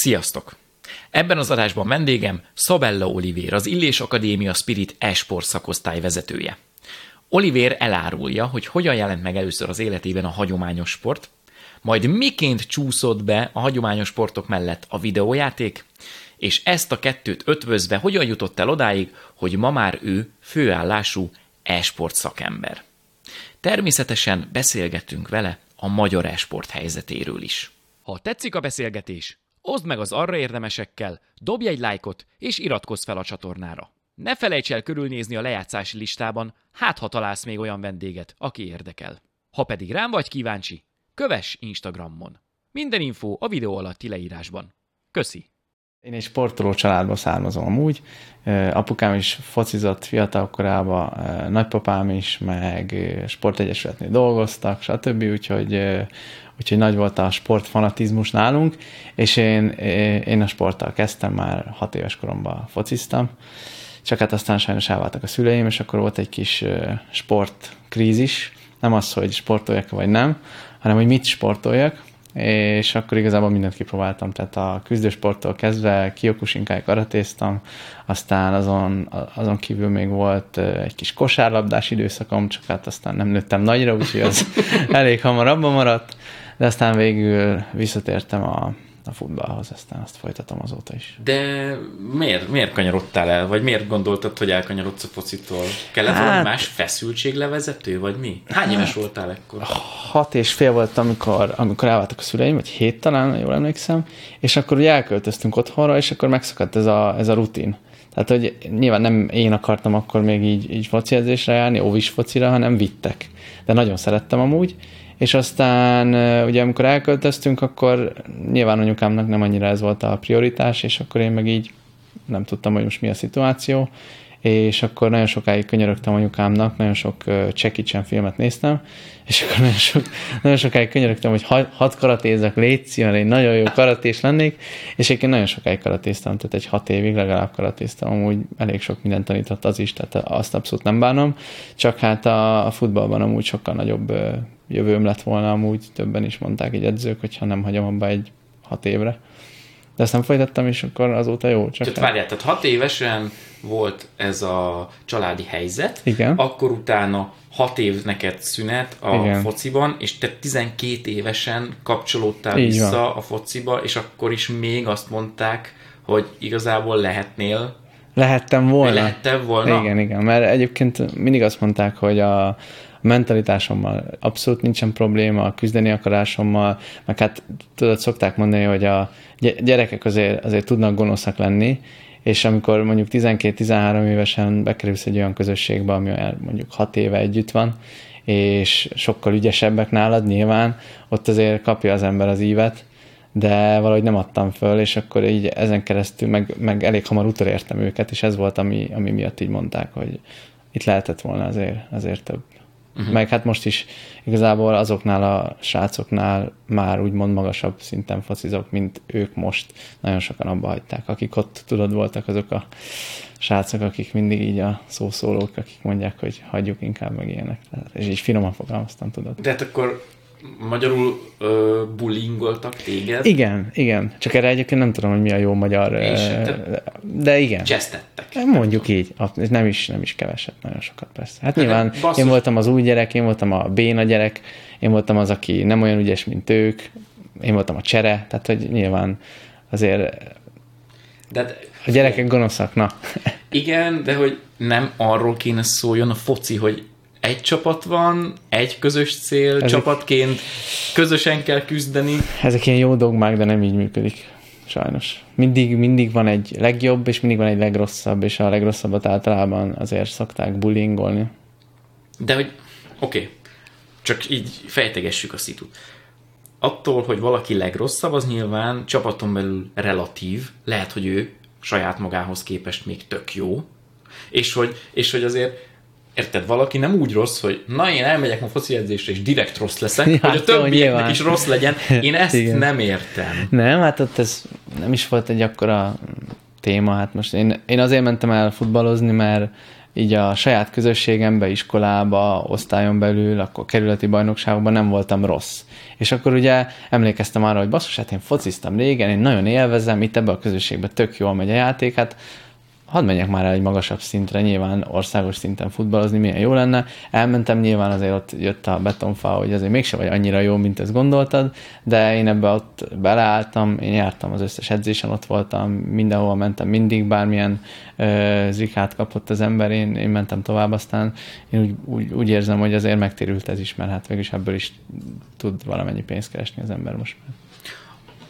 Sziasztok! Ebben az adásban vendégem Szabella Olivér, az Illés Akadémia Spirit e-sport szakosztály vezetője. Olivér elárulja, hogy hogyan jelent meg először az életében a hagyományos sport, majd miként csúszott be a hagyományos sportok mellett a videójáték, és ezt a kettőt ötvözve hogyan jutott el odáig, hogy ma már ő főállású e-sport szakember. Természetesen beszélgetünk vele a magyar e-sport helyzetéről is. Ha tetszik a beszélgetés, oszd meg az arra érdemesekkel, dobj egy lájkot és iratkozz fel a csatornára. Ne felejts el körülnézni a lejátszási listában, hát ha találsz még olyan vendéget, aki érdekel. Ha pedig rám vagy kíváncsi, kövess Instagramon. Minden info a videó alatti leírásban. Köszi! Én egy sportoló családból származom amúgy. Apukám is focizott fiatal korában, nagypapám is, meg sportegyesületnél dolgoztak, stb. Úgyhogy, úgyhogy nagy volt a sportfanatizmus nálunk, és én, én a sporttal kezdtem, már hat éves koromban fociztam, csak hát aztán sajnos elváltak a szüleim, és akkor volt egy kis sportkrízis, nem az, hogy sportoljak vagy nem, hanem hogy mit sportoljak, és akkor igazából mindent kipróbáltam, tehát a küzdősporttól kezdve kiokusinkáig karatéztam, aztán azon, azon kívül még volt egy kis kosárlabdás időszakom, csak hát aztán nem nőttem nagyra, úgyhogy az elég hamar abban maradt, de aztán végül visszatértem a, a futballhoz, aztán azt folytatom azóta is. De miért, miért kanyarodtál el, vagy miért gondoltad, hogy elkanyarodsz a focitól? Kellett hát, valami más feszültséglevezető, vagy mi? Hány éves voltál ekkor? Hat és fél volt, amikor, amikor elváltak a szüleim, vagy hét talán, jól emlékszem, és akkor ugye elköltöztünk otthonra, és akkor megszakadt ez a, ez a rutin. Tehát, hogy nyilván nem én akartam akkor még így, így foci edzésre járni, óvis focira, hanem vittek. De nagyon szerettem amúgy, és aztán ugye amikor elköltöztünk, akkor nyilván anyukámnak nem annyira ez volt a prioritás, és akkor én meg így nem tudtam, hogy most mi a szituáció, és akkor nagyon sokáig könyörögtem anyukámnak, nagyon sok Jackie Chan filmet néztem, és akkor nagyon, sok, nagyon sokáig könyörögtem, hogy hat karatézek, légy mert én nagyon jó karatés lennék, és egyébként nagyon sokáig karatéztem, tehát egy hat évig legalább karatéztem, amúgy elég sok mindent tanított az is, tehát azt abszolút nem bánom, csak hát a, a futballban amúgy sokkal nagyobb jövőm lett volna, amúgy többen is mondták egy edzők, hogyha nem hagyom abba egy hat évre. De ezt nem folytattam, és akkor azóta jó. Csak tehát várjál, tehát hat évesen volt ez a családi helyzet, Igen. akkor utána hat év neked szünet a Igen. fociban, és te 12 évesen kapcsolódtál Így vissza van. a fociba, és akkor is még azt mondták, hogy igazából lehetnél Lehettem volna. Lehettem volna? Igen, igen, mert egyébként mindig azt mondták, hogy a, mentalitásommal abszolút nincsen probléma, a küzdeni akarásommal, meg hát tudod, szokták mondani, hogy a gyerekek azért, azért tudnak gonoszak lenni, és amikor mondjuk 12-13 évesen bekerülsz egy olyan közösségbe, ami olyan mondjuk 6 éve együtt van, és sokkal ügyesebbek nálad nyilván, ott azért kapja az ember az ívet, de valahogy nem adtam föl, és akkor így ezen keresztül meg, meg elég hamar utolértem őket, és ez volt, ami, ami miatt így mondták, hogy itt lehetett volna azért, azért több. Uh-huh. Meg hát most is igazából azoknál a srácoknál már úgymond magasabb szinten focizok, mint ők most. Nagyon sokan abba hagyták. Akik ott, tudod, voltak azok a srácok, akik mindig így a szószólók, akik mondják, hogy hagyjuk inkább meg ilyenek. És így finoman fogalmaztam, tudod. De hát akkor Magyarul ö, bullyingoltak téged? Igen, igen. Csak erre egyébként nem tudom, hogy mi a jó magyar... Ö, de igen. Csesztettek. Mondjuk így. Nem is, nem is keveset, nagyon sokat persze. Hát nyilván én voltam az új gyerek, én voltam a béna gyerek, én voltam az, aki nem olyan ügyes, mint ők, én voltam a csere, tehát hogy nyilván azért de, a gyerekek gonoszak, na. Igen, de hogy nem arról kéne szóljon a foci, hogy egy csapat van, egy közös cél, Ezek... csapatként közösen kell küzdeni. Ezek ilyen jó dogmák, de nem így működik. Sajnos. Mindig, mindig van egy legjobb, és mindig van egy legrosszabb, és a legrosszabbat általában azért szokták bullyingolni. De hogy, oké, okay. csak így fejtegessük a szitut. Attól, hogy valaki legrosszabb, az nyilván csapaton belül relatív, lehet, hogy ő saját magához képest még tök jó, és hogy, és hogy azért Érted, valaki nem úgy rossz, hogy na én elmegyek a foci edzésre, és direkt rossz leszek, ja, hogy a többieknek is rossz legyen. Én ezt Igen. nem értem. Nem, hát ott ez nem is volt egy akkora téma. Hát most én, én azért mentem el futballozni, mert így a saját közösségembe, iskolába, osztályon belül, akkor kerületi bajnokságokban nem voltam rossz. És akkor ugye emlékeztem arra, hogy basszus, hát én fociztam régen, én nagyon élvezem, itt ebbe a közösségbe tök jól megy a játék, hát hadd menjek már el egy magasabb szintre, nyilván országos szinten futballozni milyen jó lenne. Elmentem, nyilván azért ott jött a betonfa, hogy azért mégse vagy annyira jó, mint ezt gondoltad, de én ebbe ott beleálltam, én jártam az összes edzésen, ott voltam, mindenhol mentem, mindig bármilyen ö, zikát kapott az ember, én, én mentem tovább, aztán én úgy, úgy, úgy érzem, hogy azért megtérült ez is, mert hát végülis ebből is tud valamennyi pénzt keresni az ember most már.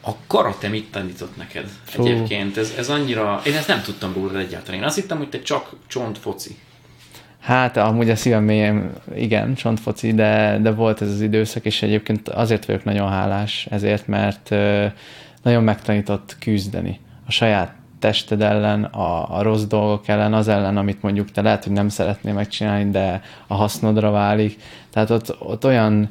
A karate mit tanított neked Fú. egyébként? Ez, ez annyira... Én ezt nem tudtam róla egyáltalán. Én azt hittem, hogy te csak csontfoci. Hát amúgy a szívem mélyen igen, csontfoci, de, de volt ez az időszak, és egyébként azért vagyok nagyon hálás ezért, mert nagyon megtanított küzdeni a saját tested ellen, a, a rossz dolgok ellen, az ellen, amit mondjuk te lehet, hogy nem szeretnél megcsinálni, de a hasznodra válik. Tehát ott, ott olyan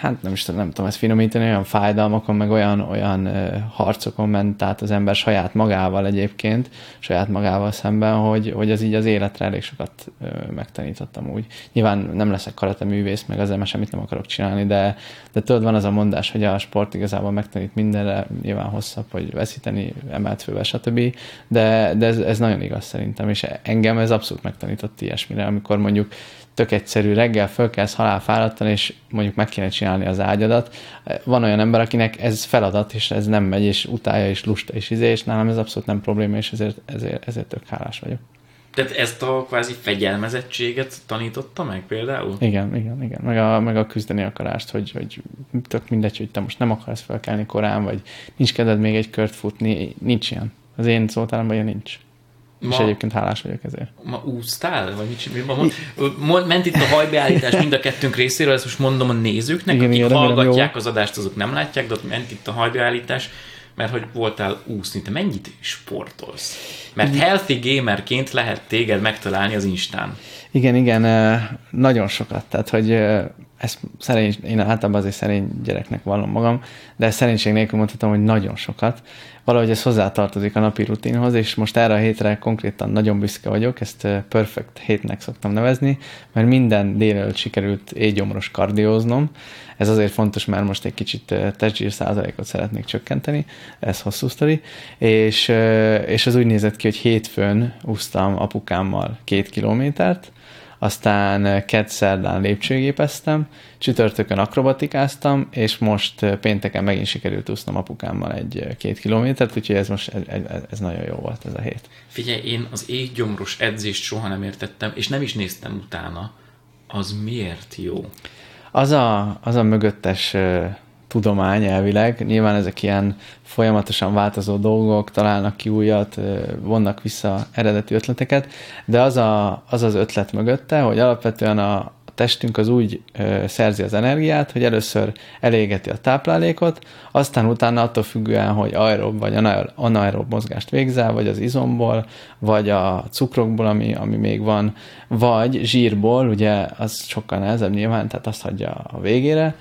hát nem is tudom, nem tudom ezt finomítani, olyan fájdalmakon, meg olyan, olyan harcokon ment át az ember saját magával egyébként, saját magával szemben, hogy, hogy az így az életre elég sokat megtanítottam úgy. Nyilván nem leszek karate művész, meg azért semmit nem akarok csinálni, de, de tudod, van az a mondás, hogy a sport igazából megtanít mindenre, nyilván hosszabb, hogy veszíteni, emelt fővel, stb. De, de ez, ez nagyon igaz szerintem, és engem ez abszolút megtanított ilyesmire, amikor mondjuk tök egyszerű, reggel fölkelsz halálfáradtan, és mondjuk meg kéne csinálni az ágyadat. Van olyan ember, akinek ez feladat, és ez nem megy, és utálja, és lusta, és izé, és nálam ez abszolút nem probléma, és ezért, ezért, ezért tök hálás vagyok. Tehát ezt a kvázi fegyelmezettséget tanította meg például? Igen, igen, igen. Meg a, meg a küzdeni akarást, hogy, hogy tök mindegy, hogy te most nem akarsz felkelni korán, vagy nincs kedved még egy kört futni, nincs ilyen. Az én szótáramban ilyen nincs. Ma, és egyébként hálás vagyok ezért. Ma úsztál? Vagy mit, ma, ma, ment itt a hajbeállítás mind a kettőnk részéről, ezt most mondom a nézőknek, igen, akik igen, hallgatják az adást, azok nem látják, de ott ment itt a hajbeállítás, mert hogy voltál úszni. Te mennyit sportolsz? Mert healthy gamerként lehet téged megtalálni az Instán. Igen, igen, nagyon sokat. Tehát, hogy ezt szerény, én általában azért szerény gyereknek vallom magam, de szerénység nélkül mondhatom, hogy nagyon sokat valahogy ez hozzátartozik a napi rutinhoz, és most erre a hétre konkrétan nagyon büszke vagyok, ezt perfect hétnek szoktam nevezni, mert minden délelőtt sikerült éjgyomros kardióznom. Ez azért fontos, mert most egy kicsit testzsír százalékot szeretnék csökkenteni, ez hosszú sztori, és, és az úgy nézett ki, hogy hétfőn úsztam apukámmal két kilométert, aztán kedd szerdán lépcsőgépeztem, csütörtökön akrobatikáztam, és most pénteken megint sikerült úsznom apukámmal egy-két kilométert, úgyhogy ez most ez, ez nagyon jó volt ez a hét. Figyelj, én az éggyomros edzést soha nem értettem, és nem is néztem utána. Az miért jó? Az a, az a mögöttes tudomány elvileg. Nyilván ezek ilyen folyamatosan változó dolgok, találnak ki újat, vonnak vissza eredeti ötleteket, de az, a, az az ötlet mögötte, hogy alapvetően a, testünk az úgy ö, szerzi az energiát, hogy először elégeti a táplálékot, aztán utána attól függően, hogy aerob vagy anaerob mozgást végzel, vagy az izomból, vagy a cukrokból, ami, ami még van, vagy zsírból, ugye az sokkal nehezebb nyilván, tehát azt hagyja a végére,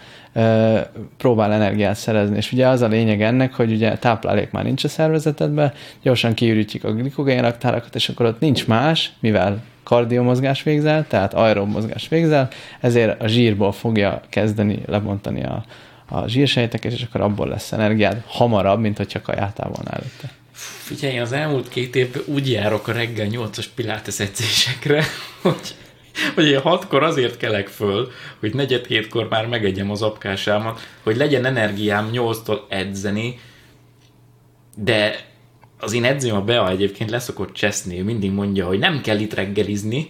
próbál energiát szerezni. És ugye az a lényeg ennek, hogy ugye táplálék már nincs a szervezetedben, gyorsan kiürítjük a glikogén raktárakat, és akkor ott nincs más, mivel kardiomozgás végzel, tehát aerob mozgás végzel, ezért a zsírból fogja kezdeni lebontani a, a zsírsejteket, és akkor abból lesz energiád hamarabb, mint hogyha kajátál volna előtte. Figyelj, az elmúlt két évben úgy járok a reggel 8-as pilates edzésekre, hogy, hogy én hatkor azért kelek föl, hogy negyed hétkor már megegyem az apkásámat, hogy legyen energiám 8-tól edzeni, de az én edzőm a Bea egyébként leszokott cseszni, mindig mondja, hogy nem kell itt reggelizni.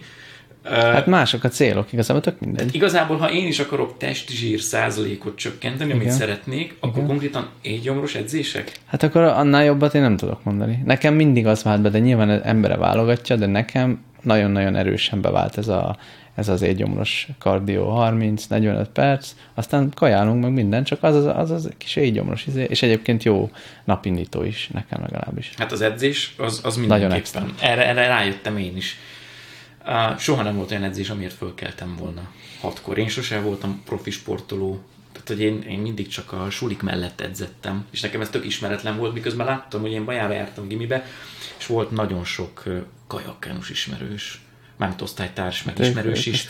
Hát mások a célok, igazából tök mindegy. Igazából, ha én is akarok testzsír százalékot csökkenteni, Igen. amit szeretnék, akkor Igen. konkrétan éjgyomros edzések? Hát akkor annál jobbat én nem tudok mondani. Nekem mindig az vált be, de nyilván embere válogatja, de nekem nagyon-nagyon erősen bevált ez a ez az égyomros kardió 30-45 perc, aztán kajálunk meg minden, csak az az, az, az kis égyomros, izé, és egyébként jó napindító is, nekem legalábbis. Hát az edzés, az, az mindenképpen. Erre, erre rájöttem én is. Soha nem volt olyan edzés, amiért fölkeltem volna hatkor. Én sose voltam profi sportoló, tehát, hogy én, én mindig csak a sulik mellett edzettem, és nekem ez tök ismeretlen volt, miközben láttam, hogy én bajára jártam gimibe, és volt nagyon sok kajakkánus ismerős, mármint osztálytárs, meg ismerős is,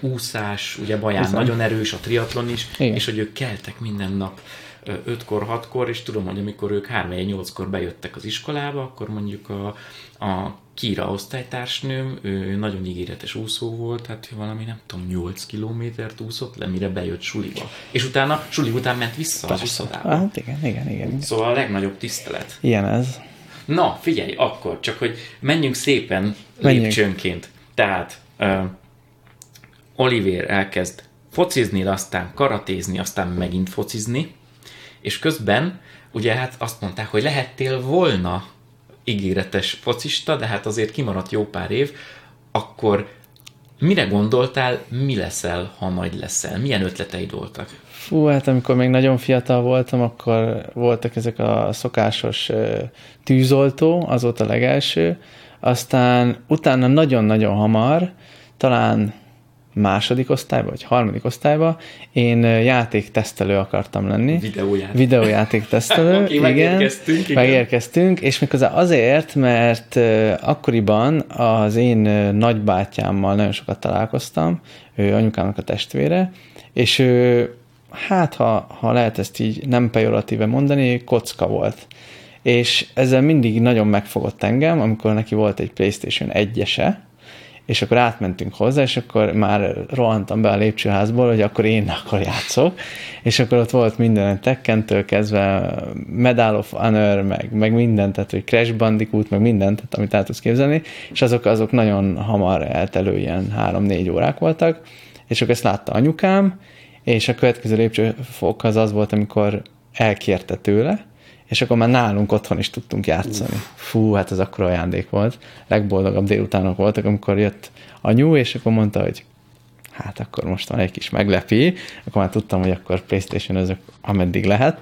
úszás, ugye Baján Bizony. nagyon erős, a triatlon is, Igen. és hogy ők keltek minden nap ö, ötkor, hatkor, és tudom, hogy amikor ők 3 nyolckor bejöttek az iskolába, akkor mondjuk a, a Kira osztálytársnőm, ő nagyon ígéretes úszó volt, hát valami nem tudom, 8 kilométert úszott le, mire bejött suliba. És utána, suli után ment vissza az uszodába. Hát igen, igen, igen. Szóval a legnagyobb tisztelet. Ilyen ez. Na, figyelj, akkor csak, hogy menjünk szépen Menjünk. lépcsőnként. Tehát uh, Oliver elkezd focizni, aztán karatézni, aztán megint focizni, és közben ugye hát azt mondták, hogy lehettél volna ígéretes focista, de hát azért kimaradt jó pár év, akkor mire gondoltál, mi leszel, ha nagy leszel? Milyen ötleteid voltak? Fú, hát amikor még nagyon fiatal voltam, akkor voltak ezek a szokásos tűzoltó, az volt a legelső, aztán utána nagyon-nagyon hamar, talán második osztályba, vagy harmadik osztályba, én játéktesztelő akartam lenni. Videójáték. Videójátéktesztelő, Oké, igen. megérkeztünk, igen. Megérkeztünk, és méghozzá azért, mert akkoriban az én nagybátyámmal nagyon sokat találkoztam, ő anyukámnak a testvére, és ő, hát ha, ha lehet ezt így nem pejoratíve mondani, kocka volt. És ezzel mindig nagyon megfogott engem, amikor neki volt egy PlayStation 1-ese, és akkor átmentünk hozzá, és akkor már rohantam be a lépcsőházból, hogy akkor én akkor játszok, és akkor ott volt minden Tekkentől kezdve Medal of Honor, meg, meg minden, tehát hogy Crash Bandicoot, meg mindent, tehát amit el tudsz képzelni, és azok, azok nagyon hamar eltelő ilyen három-négy órák voltak, és akkor ezt látta anyukám, és a következő lépcsőfok az az volt, amikor elkérte tőle, és akkor már nálunk otthon is tudtunk játszani. Fú, hát ez akkor ajándék volt. Legboldogabb délutánok voltak, amikor jött anyu, és akkor mondta, hogy hát akkor most van egy kis meglepi, akkor már tudtam, hogy akkor Playstation ezek ameddig lehet,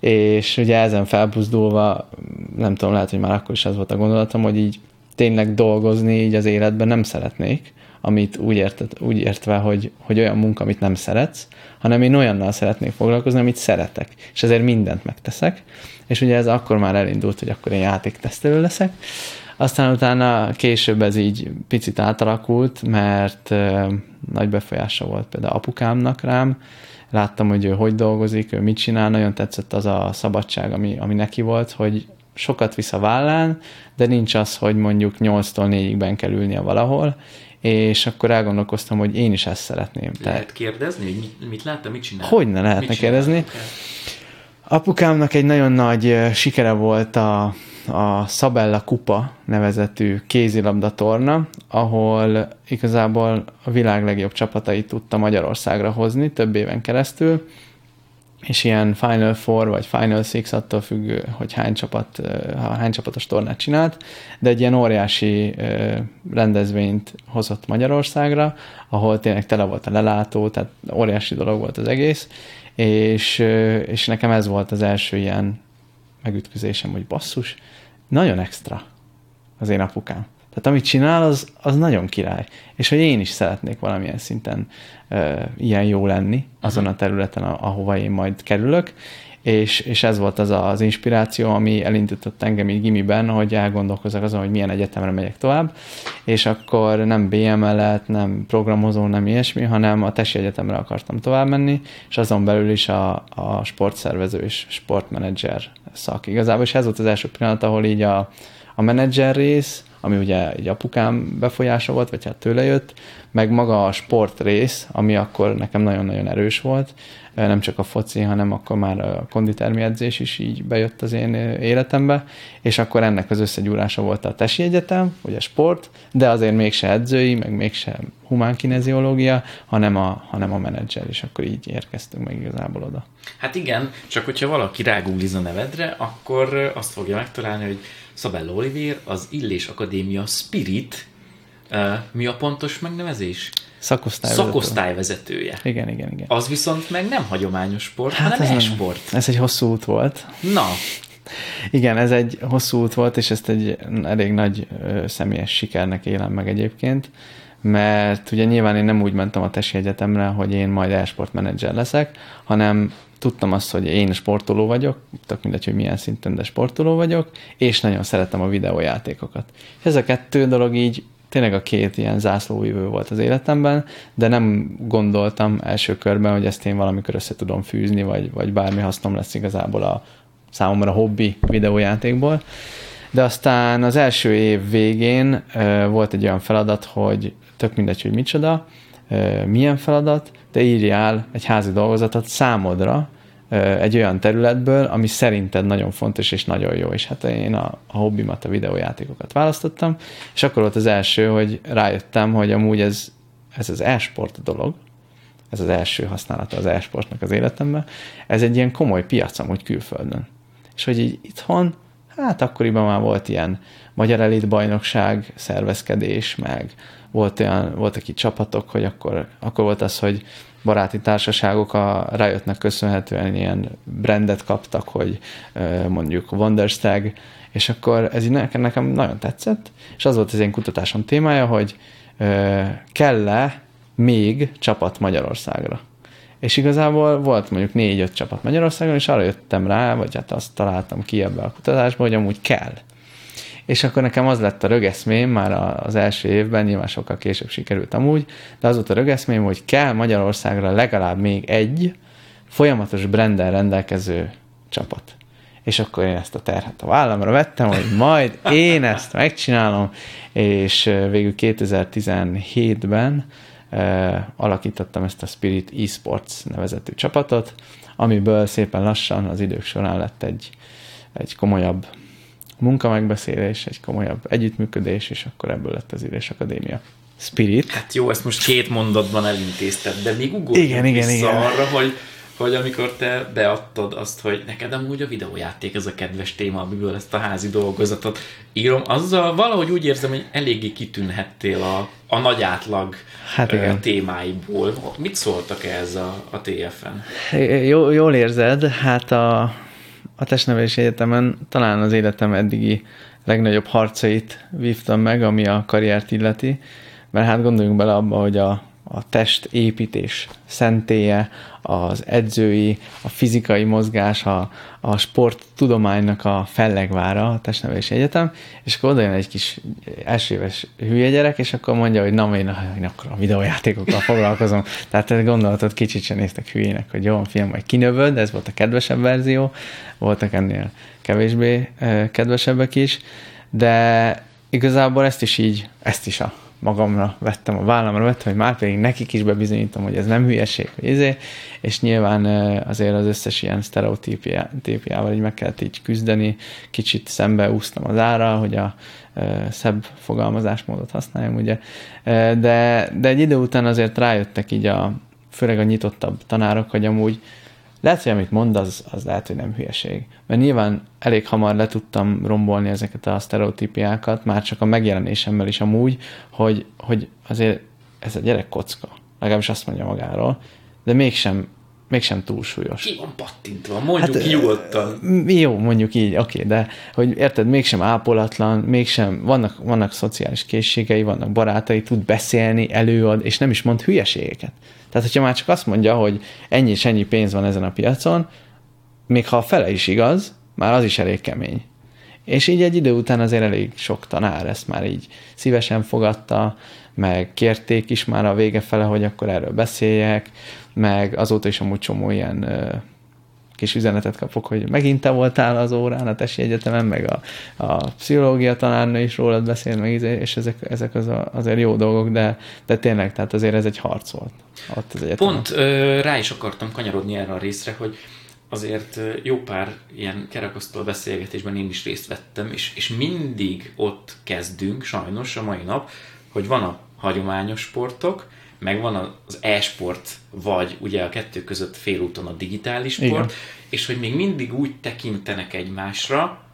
és ugye ezen felbuzdulva, nem tudom, lehet, hogy már akkor is az volt a gondolatom, hogy így tényleg dolgozni így az életben nem szeretnék, amit úgy, érted, úgy értve, hogy, hogy olyan munka, amit nem szeretsz, hanem én olyannal szeretnék foglalkozni, amit szeretek, és ezért mindent megteszek, és ugye ez akkor már elindult, hogy akkor én játéktesztelő leszek, aztán utána később ez így picit átalakult, mert nagy befolyása volt például apukámnak rám, láttam, hogy ő hogy dolgozik, ő mit csinál, nagyon tetszett az a szabadság, ami, ami neki volt, hogy sokat visz a vállán, de nincs az, hogy mondjuk 8-tól 4-ig ben kell ülnie valahol, és akkor elgondolkoztam, hogy én is ezt szeretném. Tehát Lehet kérdezni, hogy mit, látta, mit csinál? Hogy ne lehetne Mit csinál? kérdezni? Apukámnak egy nagyon nagy sikere volt a, a Szabella Kupa nevezetű kézilabda torna, ahol igazából a világ legjobb csapatait tudta Magyarországra hozni több éven keresztül, és ilyen Final Four vagy Final Six attól függő, hogy hány, csapat, hány csapatos tornát csinált, de egy ilyen óriási rendezvényt hozott Magyarországra, ahol tényleg tele volt a lelátó, tehát óriási dolog volt az egész, és, és nekem ez volt az első ilyen megütközésem, hogy basszus, nagyon extra az én apukám. Tehát amit csinál, az, az nagyon király. És hogy én is szeretnék valamilyen szinten ö, ilyen jó lenni azon a területen, ahova én majd kerülök, és, és ez volt az a- az inspiráció, ami elindított engem így gimiben, hogy elgondolkozok azon, hogy milyen egyetemre megyek tovább, és akkor nem BML-et, nem programozó, nem ilyesmi, hanem a Tesi Egyetemre akartam tovább menni, és azon belül is a, a sportszervező és sportmenedzser szak igazából, és ez volt az első pillanat, ahol így a, a menedzser rész, ami ugye egy apukám befolyása volt, vagy hát tőle jött, meg maga a sport rész, ami akkor nekem nagyon-nagyon erős volt, nem csak a foci, hanem akkor már a konditermi edzés is így bejött az én életembe, és akkor ennek az összegyúrása volt a Tesi Egyetem, ugye sport, de azért mégse edzői, meg mégse humán kineziológia, hanem a, hanem a menedzser, és akkor így érkeztünk meg igazából oda. Hát igen, csak hogyha valaki rágoogliz a nevedre, akkor azt fogja megtalálni, hogy Szabella Olivér, az Illés Akadémia Spirit, mi a pontos megnevezés? Szakosztály. Szakosztályvezetője. Igen, igen, igen. Az viszont meg nem hagyományos sport, Hát hanem ez, e-sport. ez egy hosszú út volt. Na, Igen, ez egy hosszú út volt, és ezt egy elég nagy ö, személyes sikernek élem meg egyébként, mert ugye nyilván én nem úgy mentem a Tesi Egyetemre, hogy én majd e-sport menedzser leszek, hanem tudtam azt, hogy én sportoló vagyok, tök mindegy, hogy milyen szinten, de sportoló vagyok, és nagyon szeretem a videójátékokat. Ez a kettő dolog így tényleg a két ilyen zászlóvívő volt az életemben, de nem gondoltam első körben, hogy ezt én valamikor össze tudom fűzni, vagy, vagy bármi hasznom lesz igazából a számomra hobbi videójátékból. De aztán az első év végén volt egy olyan feladat, hogy tök mindegy, hogy micsoda, milyen feladat, de írjál egy házi dolgozatot számodra, egy olyan területből, ami szerinted nagyon fontos és nagyon jó. És hát én a, a hobbimat, a videójátékokat választottam, és akkor volt az első, hogy rájöttem, hogy amúgy ez, ez az e-sport dolog, ez az első használata az e-sportnak az életemben, ez egy ilyen komoly piac amúgy külföldön. És hogy így itthon, hát akkoriban már volt ilyen magyar elit bajnokság, szervezkedés, meg volt olyan, voltak itt csapatok, hogy akkor, akkor volt az, hogy baráti társaságok a rájöttnek köszönhetően ilyen brandet kaptak, hogy mondjuk Wonderstag, és akkor ez így nekem, nekem nagyon tetszett, és az volt az én kutatásom témája, hogy kell-e még csapat Magyarországra. És igazából volt mondjuk négy-öt csapat Magyarországon, és arra jöttem rá, vagy hát azt találtam ki ebbe a kutatásba, hogy amúgy kell. És akkor nekem az lett a rögeszmém már az első évben, nyilván sokkal később sikerült amúgy, de az volt a rögeszmém, hogy kell Magyarországra legalább még egy folyamatos brandel rendelkező csapat. És akkor én ezt a terhet a vállamra vettem, hogy majd én ezt megcsinálom, és végül 2017-ben uh, alakítottam ezt a Spirit Esports nevezetű csapatot, amiből szépen lassan az idők során lett egy, egy komolyabb munkamegbeszélés, egy komolyabb együttműködés, és akkor ebből lett az Írés Akadémia. Spirit. Hát jó, ezt most két mondatban elintézted, de még ugorjunk igen, igen, vissza igen. arra, hogy, hogy amikor te beadtad azt, hogy neked amúgy a videójáték ez a kedves téma, amiből ezt a házi dolgozatot írom, azzal valahogy úgy érzem, hogy eléggé kitűnhettél a, a nagy átlag hát igen. témáiból. Mit szóltak ehhez a, a TFN? Jó, jól érzed, hát a, a testnevelési egyetemen talán az életem eddigi legnagyobb harcait vívtam meg, ami a karriert illeti, mert hát gondoljunk bele abba, hogy a, a testépítés szentélye, az edzői, a fizikai mozgás, a, a sporttudománynak a fellegvára, a testnevelési egyetem, és akkor oda jön egy kis elsőves hülye gyerek, és akkor mondja, hogy na, én, én akkor a videójátékokkal foglalkozom. Tehát gondolatod kicsit sem néztek hülyének, hogy jó, fiam, majd kinövöd, ez volt a kedvesebb verzió, voltak ennél kevésbé kedvesebbek is, de igazából ezt is így, ezt is a magamra vettem, a vállamra vettem, hogy már pedig nekik is bebizonyítom, hogy ez nem hülyeség, hogy izé, és nyilván azért az összes ilyen sztereotípiával így meg kellett így küzdeni, kicsit szembe úsztam az ára, hogy a szebb fogalmazásmódot használjam, ugye, de, de egy idő után azért rájöttek így a, főleg a nyitottabb tanárok, hogy amúgy lehet, hogy amit mond, az, az lehet, hogy nem hülyeség. Mert nyilván elég hamar le tudtam rombolni ezeket a sztereotípiákat, már csak a megjelenésemmel is amúgy, hogy, hogy azért ez a gyerek kocka, legalábbis azt mondja magáról, de mégsem, mégsem túlsúlyos. Ki van pattintva, mondjuk hát, nyugodtan. Jó, mondjuk így, oké, de hogy érted, mégsem ápolatlan, mégsem, vannak, vannak szociális készségei, vannak barátai, tud beszélni, előad, és nem is mond hülyeségeket. Tehát, hogyha már csak azt mondja, hogy ennyi és ennyi pénz van ezen a piacon, még ha a fele is igaz, már az is elég kemény. És így egy idő után azért elég sok tanár ezt már így szívesen fogadta, meg kérték is már a vége fele, hogy akkor erről beszéljek, meg azóta is amúgy csomó ilyen kis üzenetet kapok, hogy megint te voltál az órán a Tesi Egyetemen, meg a, a pszichológia tanárnő is rólad beszél, meg és ezek, ezek az a, azért jó dolgok, de, de tényleg, tehát azért ez egy harc volt ott az egyetemen. Pont ö, rá is akartam kanyarodni erre a részre, hogy azért jó pár ilyen kerekasztal beszélgetésben én is részt vettem, és, és mindig ott kezdünk, sajnos a mai nap, hogy van a hagyományos sportok, meg van az e-sport, vagy ugye a kettő között félúton a digitális sport, Igen. és hogy még mindig úgy tekintenek egymásra,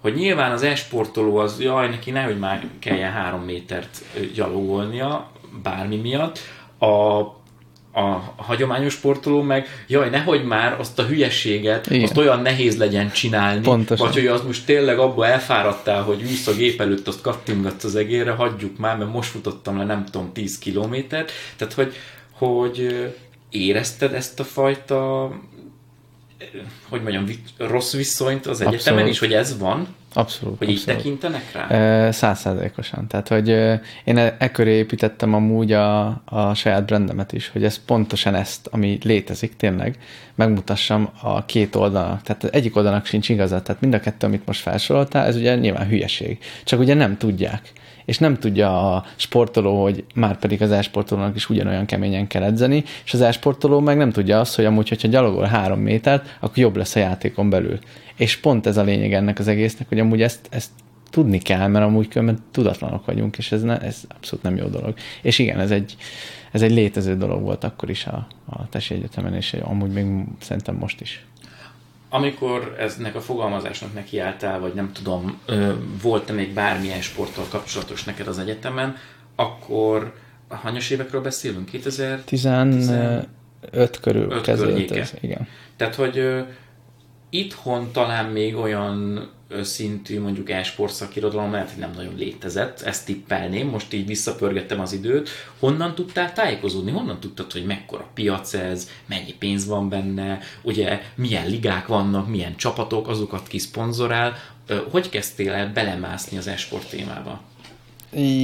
hogy nyilván az e-sportoló az, jaj, neki nehogy már kelljen három métert gyalogolnia, bármi miatt, a a hagyományos sportoló meg, jaj, nehogy már azt a hülyeséget, Igen. azt olyan nehéz legyen csinálni, Pontosan. vagy hogy az most tényleg abba elfáradtál, hogy ülsz a gép előtt, azt kattingatsz az egérre, hagyjuk már, mert most futottam le nem tudom 10 kilométert, tehát hogy, hogy érezted ezt a fajta hogy mondjam, rossz viszonyt az egyetemen is, hogy ez van? Abszolút. Hogy így abszolút. tekintenek rá? Százszázalékosan. Tehát, hogy én e, e köré építettem amúgy a, a saját brandemet is, hogy ez pontosan ezt, ami létezik tényleg, megmutassam a két oldalnak. Tehát egyik oldalnak sincs igazat. Tehát mind a kettő, amit most felsoroltál, ez ugye nyilván hülyeség. Csak ugye nem tudják és nem tudja a sportoló, hogy már pedig az esportolónak is ugyanolyan keményen kell edzeni, és az esportoló meg nem tudja azt, hogy amúgy, hogyha gyalogol három métert, akkor jobb lesz a játékon belül. És pont ez a lényeg ennek az egésznek, hogy amúgy ezt, ezt tudni kell, mert amúgy különben tudatlanok vagyunk, és ez, ne, ez abszolút nem jó dolog. És igen, ez egy, ez egy létező dolog volt akkor is a, a Tesi Egyetemen, és amúgy még szerintem most is amikor eznek a fogalmazásnak nekiálltál, vagy nem tudom, volt-e még bármilyen sporttal kapcsolatos neked az egyetemen, akkor hanyas évekről beszélünk? 2015 körül kezdődött ez, igen. Tehát, hogy itthon talán még olyan szintű mondjuk e-sport szakirodalom lehet, hogy nem nagyon létezett, ezt tippelném, most így visszapörgettem az időt. Honnan tudtál tájékozódni? Honnan tudtad, hogy mekkora piac ez, mennyi pénz van benne, ugye milyen ligák vannak, milyen csapatok, azokat ki szponzorál. Hogy kezdtél el belemászni az e-sport témába?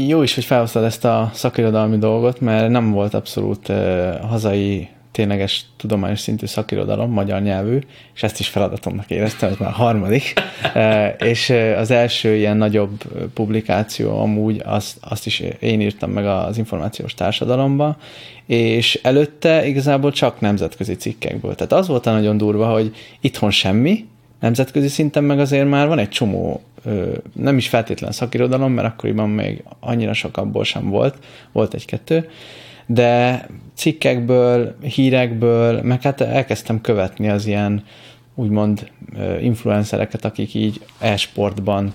Jó is, hogy felhoztad ezt a szakirodalmi dolgot, mert nem volt abszolút uh, hazai tényleges tudományos szintű szakirodalom, magyar nyelvű, és ezt is feladatomnak éreztem, ez már a harmadik. E, és e, az első ilyen nagyobb publikáció amúgy, azt, azt is én írtam meg az információs társadalomba, és előtte igazából csak nemzetközi cikkekből. Tehát az volt a nagyon durva, hogy itthon semmi, nemzetközi szinten meg azért már van egy csomó nem is feltétlen szakirodalom, mert akkoriban még annyira sok abból sem volt, volt egy-kettő, de cikkekből, hírekből, meg hát elkezdtem követni az ilyen úgymond influencereket, akik így e-sportban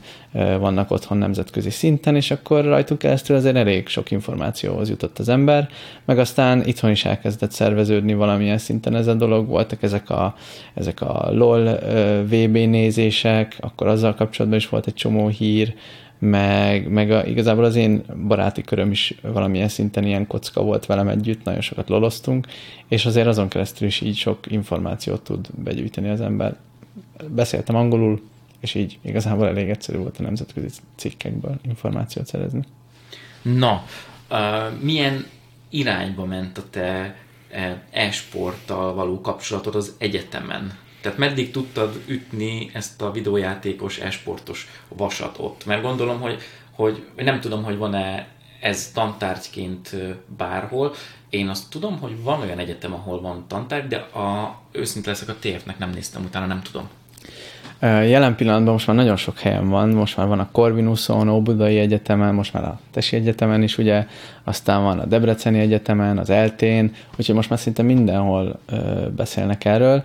vannak otthon nemzetközi szinten, és akkor rajtuk keresztül azért elég sok információhoz jutott az ember, meg aztán itthon is elkezdett szerveződni valamilyen szinten ez a dolog, voltak ezek a, ezek a LOL VB nézések, akkor azzal kapcsolatban is volt egy csomó hír, meg, meg a, igazából az én baráti köröm is valamilyen szinten ilyen kocka volt velem együtt, nagyon sokat loloztunk, és azért azon keresztül is így sok információt tud begyűjteni az ember. Beszéltem angolul, és így igazából elég egyszerű volt a nemzetközi cikkekből információt szerezni. Na, uh, milyen irányba ment a te e-sporttal való kapcsolatod az egyetemen? Tehát meddig tudtad ütni ezt a videójátékos, esportos vasat ott? Mert gondolom, hogy, hogy nem tudom, hogy van-e ez tantárgyként bárhol. Én azt tudom, hogy van olyan egyetem, ahol van tantárgy, de a, őszinte leszek a TF-nek nem néztem utána, nem tudom. Jelen pillanatban most már nagyon sok helyen van, most már van a Corvinuson, Óbudai Egyetemen, most már a Tesi Egyetemen is, ugye, aztán van a Debreceni Egyetemen, az Eltén, úgyhogy most már szinte mindenhol beszélnek erről.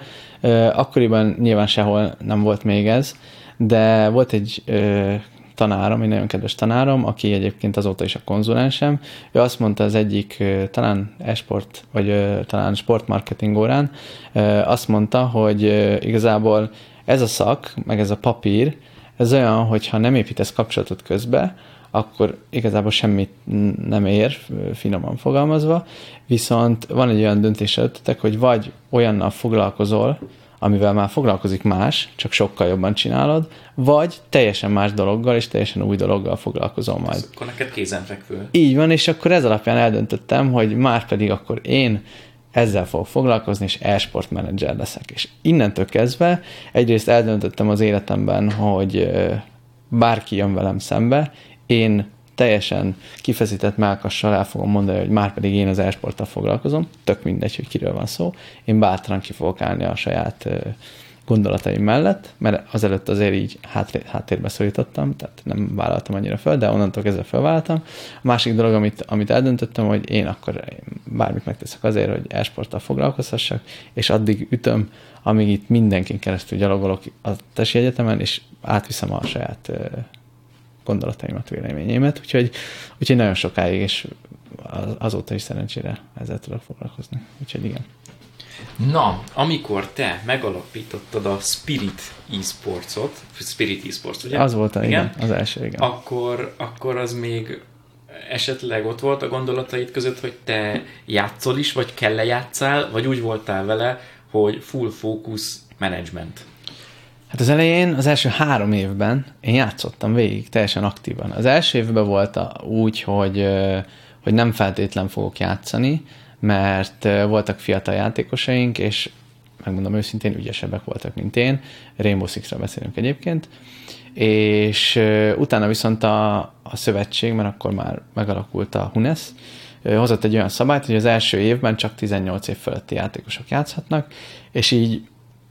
Akkoriban nyilván sehol nem volt még ez, de volt egy tanárom, egy nagyon kedves tanárom, aki egyébként azóta is a konzulensem. Ő azt mondta az egyik, talán esport, vagy talán sportmarketing órán, azt mondta, hogy igazából ez a szak, meg ez a papír, ez olyan, hogyha nem építesz kapcsolatot közbe, akkor igazából semmit nem ér, finoman fogalmazva, viszont van egy olyan döntés előttetek, hogy vagy olyannal foglalkozol, amivel már foglalkozik más, csak sokkal jobban csinálod, vagy teljesen más dologgal és teljesen új dologgal foglalkozol majd. Ez akkor neked kézenfekvő. Így van, és akkor ez alapján eldöntöttem, hogy már pedig akkor én ezzel fog foglalkozni, és e-sport leszek. És innentől kezdve egyrészt eldöntöttem az életemben, hogy bárki jön velem szembe, én teljesen kifeszített melkassal el fogom mondani, hogy már pedig én az e-sporttal foglalkozom, tök mindegy, hogy kiről van szó, én bátran ki fogok állni a saját gondolataim mellett, mert azelőtt azért így háttérbe szorítottam, tehát nem vállaltam annyira fel, de onnantól kezdve felvállaltam. A másik dolog, amit, amit eldöntöttem, hogy én akkor bármit megteszek azért, hogy esporttal foglalkozhassak, és addig ütöm, amíg itt mindenkin keresztül gyalogolok a tesi egyetemen, és átviszem a saját gondolataimat, véleményémet, úgyhogy, úgyhogy nagyon sokáig, és azóta is szerencsére ezzel tudok foglalkozni. Úgyhogy igen. Na, amikor te megalapítottad a Spirit e-sportsot, Spirit e-sports, ugye? Az volt, a, igen, igen, az első, igen. Akkor, akkor az még esetleg ott volt a gondolataid között, hogy te játszol is, vagy kell játszál, vagy úgy voltál vele, hogy full focus management? Hát az elején, az első három évben én játszottam végig, teljesen aktívan. Az első évben volt úgy, hogy, hogy nem feltétlen fogok játszani, mert voltak fiatal játékosaink, és megmondom őszintén, ügyesebbek voltak, mint én. Rainbow Six-ről beszélünk egyébként. És utána viszont a, a szövetség, mert akkor már megalakult a HUNES, hozott egy olyan szabályt, hogy az első évben csak 18 év fölötti játékosok játszhatnak, és így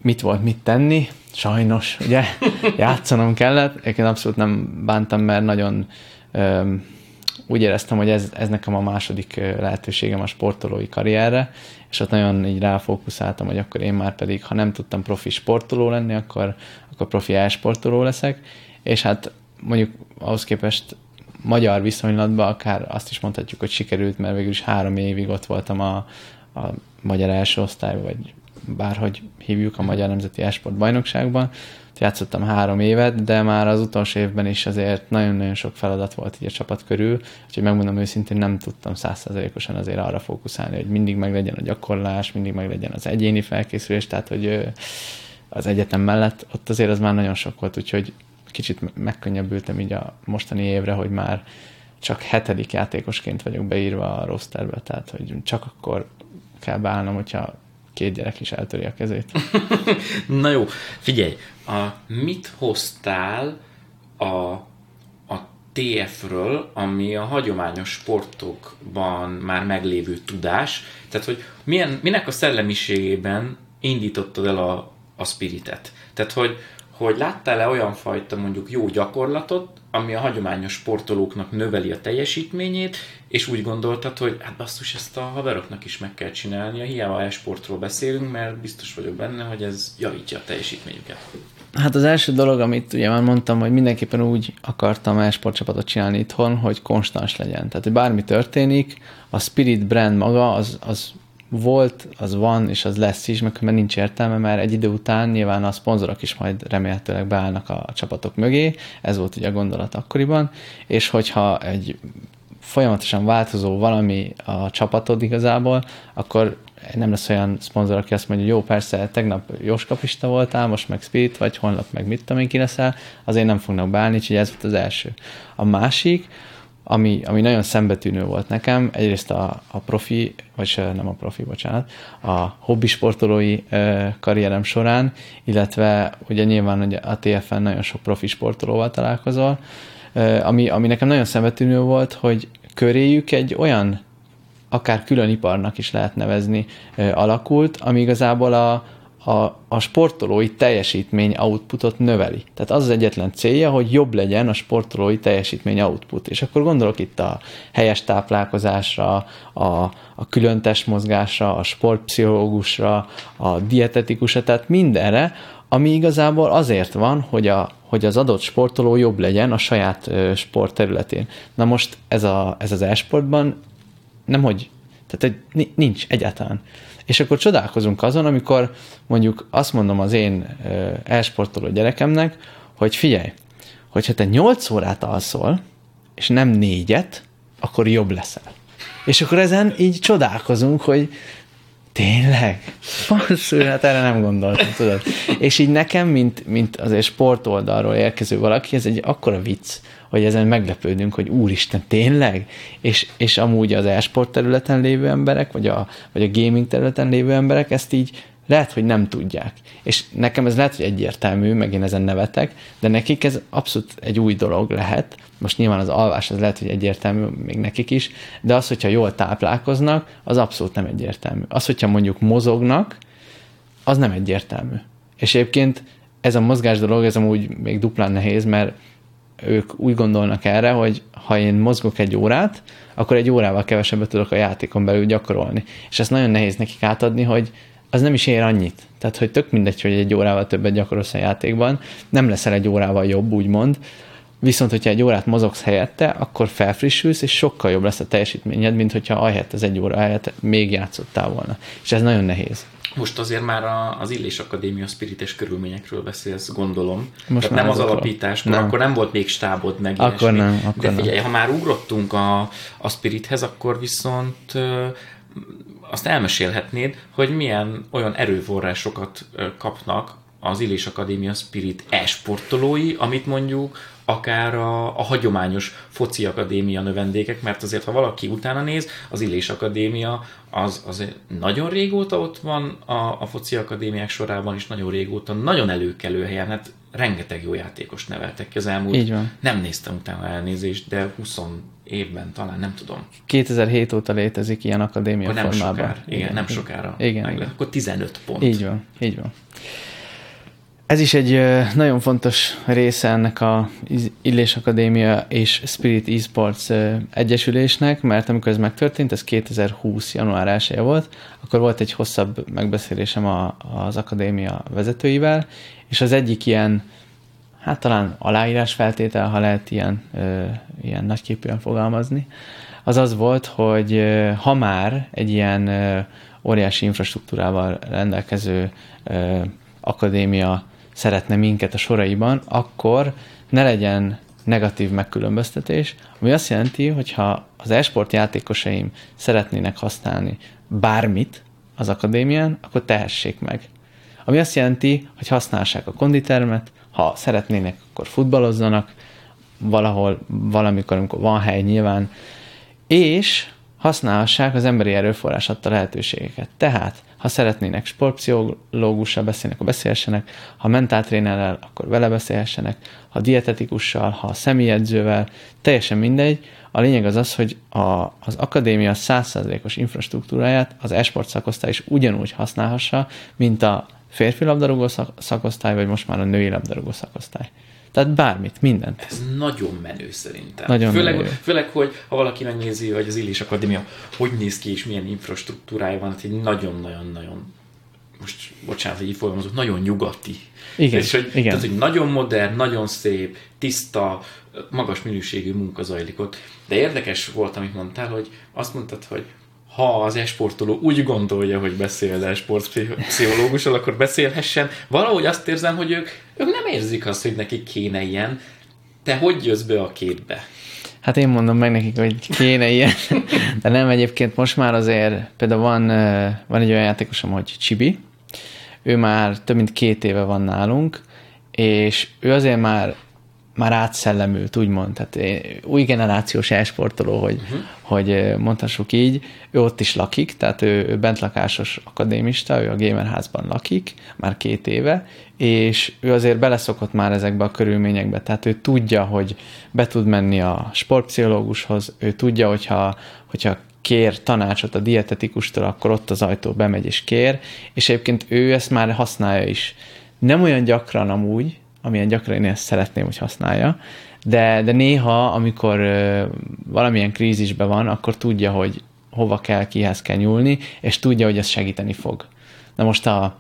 mit volt mit tenni, sajnos, ugye, játszanom kellett, egyébként abszolút nem bántam, mert nagyon öm, úgy éreztem, hogy ez, ez nekem a második lehetőségem a sportolói karrierre, és ott nagyon így ráfókuszáltam, hogy akkor én már pedig, ha nem tudtam profi sportoló lenni, akkor, akkor profi elsportoló leszek, és hát mondjuk ahhoz képest magyar viszonylatban akár azt is mondhatjuk, hogy sikerült, mert végül is három évig ott voltam a, a magyar első osztályban, vagy bárhogy hívjuk a Magyar Nemzeti Esport Bajnokságban. Játszottam három évet, de már az utolsó évben is azért nagyon-nagyon sok feladat volt így a csapat körül, úgyhogy megmondom őszintén nem tudtam százszerzalékosan azért arra fókuszálni, hogy mindig meglegyen a gyakorlás, mindig meglegyen az egyéni felkészülés, tehát hogy az egyetem mellett ott azért az már nagyon sok volt, úgyhogy kicsit megkönnyebbültem így a mostani évre, hogy már csak hetedik játékosként vagyok beírva a rosterbe, tehát hogy csak akkor kell beállnom, hogyha két gyerek is eltöri a kezét. Na jó, figyelj, a, mit hoztál a, TF-ről, ami a hagyományos sportokban már meglévő tudás, tehát hogy milyen, minek a szellemiségében indítottad el a, a spiritet? Tehát, hogy, hogy láttál-e olyan fajta mondjuk jó gyakorlatot, ami a hagyományos sportolóknak növeli a teljesítményét, és úgy gondoltad, hogy hát basszus, ezt a haveroknak is meg kell csinálnia, hiába e-sportról beszélünk, mert biztos vagyok benne, hogy ez javítja a teljesítményüket. Hát az első dolog, amit ugye már mondtam, hogy mindenképpen úgy akartam e-sport csapatot csinálni itthon, hogy konstans legyen. Tehát, hogy bármi történik, a Spirit brand maga az, az volt, az van, és az lesz is, mert nincs értelme, mert egy idő után nyilván a szponzorok is majd remélhetőleg beállnak a csapatok mögé, ez volt ugye a gondolat akkoriban, és hogyha egy folyamatosan változó valami a csapatod igazából, akkor nem lesz olyan szponzor, aki azt mondja, hogy jó, persze, tegnap Jóskapista voltál, most meg Spirit, vagy holnap meg mit tudom én ki leszel, azért nem fognak beállni, úgyhogy ez volt az első. A másik, ami, ami nagyon szembetűnő volt nekem, egyrészt a, a profi, vagy nem a profi, bocsánat, a hobbi sportolói karrierem során, illetve ugye nyilván hogy a TFN nagyon sok profi sportolóval találkozol, ami, ami nekem nagyon szembetűnő volt, hogy köréjük egy olyan, akár külön iparnak is lehet nevezni, alakult, ami igazából a, a, a sportolói teljesítmény outputot növeli. Tehát az az egyetlen célja, hogy jobb legyen a sportolói teljesítmény output. És akkor gondolok itt a helyes táplálkozásra, a, a külön testmozgásra, a sportpszichológusra, a dietetikusra, tehát mindenre, ami igazából azért van, hogy, a, hogy az adott sportoló jobb legyen a saját sport területén. Na most ez, a, ez az e-sportban nem hogy, tehát nincs egyáltalán. És akkor csodálkozunk azon, amikor mondjuk azt mondom az én elsportoló gyerekemnek, hogy figyelj, hogyha te 8 órát alszol, és nem négyet, akkor jobb leszel. És akkor ezen így csodálkozunk, hogy tényleg? Basszú, hát erre nem gondoltam, tudod. És így nekem, mint, mint azért sportoldalról érkező valaki, ez egy akkora vicc, hogy ezen meglepődünk, hogy úristen, tényleg? És, és amúgy az e-sport területen lévő emberek, vagy a, vagy a gaming területen lévő emberek ezt így lehet, hogy nem tudják. És nekem ez lehet, hogy egyértelmű, meg én ezen nevetek, de nekik ez abszolút egy új dolog lehet. Most nyilván az alvás az lehet, hogy egyértelmű még nekik is, de az, hogyha jól táplálkoznak, az abszolút nem egyértelmű. Az, hogyha mondjuk mozognak, az nem egyértelmű. És egyébként ez a mozgás dolog, ez amúgy még duplán nehéz, mert ők úgy gondolnak erre, hogy ha én mozgok egy órát, akkor egy órával kevesebbet tudok a játékon belül gyakorolni. És ezt nagyon nehéz nekik átadni, hogy az nem is ér annyit. Tehát, hogy tök mindegy, hogy egy órával többet gyakorolsz a játékban, nem leszel egy órával jobb, úgymond, Viszont, hogyha egy órát mozogsz helyette, akkor felfrissülsz, és sokkal jobb lesz a teljesítményed, mint hogyha ahelyett az egy óra helyett még játszottál volna. És ez nagyon nehéz. Most azért már az Illés Akadémia spirites körülményekről beszélsz, gondolom. Most Tehát nem az alapítás, nem. akkor nem volt még stábod meg Akkor ilyesmi. nem. Akkor De figyelj, nem. ha már ugrottunk a, a Spirithez, akkor viszont azt elmesélhetnéd, hogy milyen olyan erőforrásokat kapnak az Illés Akadémia Spirit e-sportolói, amit mondjuk akár a, a hagyományos foci akadémia növendékek, mert azért, ha valaki utána néz, az Illés Akadémia az, az nagyon régóta ott van a, a foci akadémiák sorában, és nagyon régóta nagyon előkelő helyen, hát rengeteg jó játékos neveltek ki az elmúlt. Így van. Nem néztem utána elnézést, de 20 évben talán, nem tudom. 2007 óta létezik ilyen akadémia Akkor nem formában. sokára. Igen, igen, nem sokára. Igen, meg, igen. Akkor 15 pont. Így van, így van. Ez is egy nagyon fontos része ennek a Illés Akadémia és Spirit Esports egyesülésnek, mert amikor ez megtörtént, ez 2020. január 1 volt, akkor volt egy hosszabb megbeszélésem a, az akadémia vezetőivel, és az egyik ilyen, hát talán aláírás feltétel, ha lehet ilyen, ilyen nagyképűen fogalmazni, az az volt, hogy ha már egy ilyen óriási infrastruktúrával rendelkező akadémia szeretne minket a soraiban, akkor ne legyen negatív megkülönböztetés, ami azt jelenti, hogy ha az esport játékosaim szeretnének használni bármit az akadémián, akkor tehessék meg. Ami azt jelenti, hogy használják a konditermet, ha szeretnének, akkor futballozzanak, valahol, valamikor, amikor van hely nyilván, és használhassák az emberi erőforrás adta lehetőségeket. Tehát, ha szeretnének sportpszichológussal beszélni, akkor beszélhessenek, ha mentáltrénerrel, akkor vele beszélhessenek, ha dietetikussal, ha személyedzővel, teljesen mindegy. A lényeg az az, hogy a, az akadémia 100%-os infrastruktúráját az esport szakosztály is ugyanúgy használhassa, mint a férfi labdarúgó szak- szakosztály, vagy most már a női labdarúgó szakosztály. Tehát bármit, mindent. Ez nagyon menő szerintem. Nagyon főleg, menő. főleg, hogy ha valaki megnézi, hogy az Illés Akadémia hogy néz ki és milyen infrastruktúrája van, hát egy nagyon-nagyon-nagyon most bocsánat, hogy így fogalmazok, nagyon nyugati. Igen, és hogy, igen. Tehát, hogy nagyon modern, nagyon szép, tiszta, magas minőségű munka zajlik ott. De érdekes volt, amit mondtál, hogy azt mondtad, hogy ha az esportoló úgy gondolja, hogy beszél esportpszichológussal, akkor beszélhessen. Valahogy azt érzem, hogy ők, ők nem érzik azt, hogy nekik kéne ilyen. Te hogy jössz be a képbe? Hát én mondom meg nekik, hogy kéne ilyen, de nem egyébként most már azért, például van, van egy olyan játékosom, hogy Csibi, ő már több mint két éve van nálunk, és ő azért már már átszellemült, úgymond, tehát én- új generációs elsportoló, hogy, uh-huh. hogy mondhassuk így, ő ott is lakik, tehát ő, ő bentlakásos akadémista, ő a gamerházban lakik, már két éve, és ő azért beleszokott már ezekbe a körülményekbe, tehát ő tudja, hogy be tud menni a sportpszichológushoz, ő tudja, hogyha, hogyha kér tanácsot a dietetikustól, akkor ott az ajtó bemegy és kér, és egyébként ő ezt már használja is. Nem olyan gyakran amúgy, amilyen gyakran én ezt szeretném, hogy használja, de, de néha, amikor ö, valamilyen krízisben van, akkor tudja, hogy hova kell, kihez kell nyúlni, és tudja, hogy ez segíteni fog. Na most a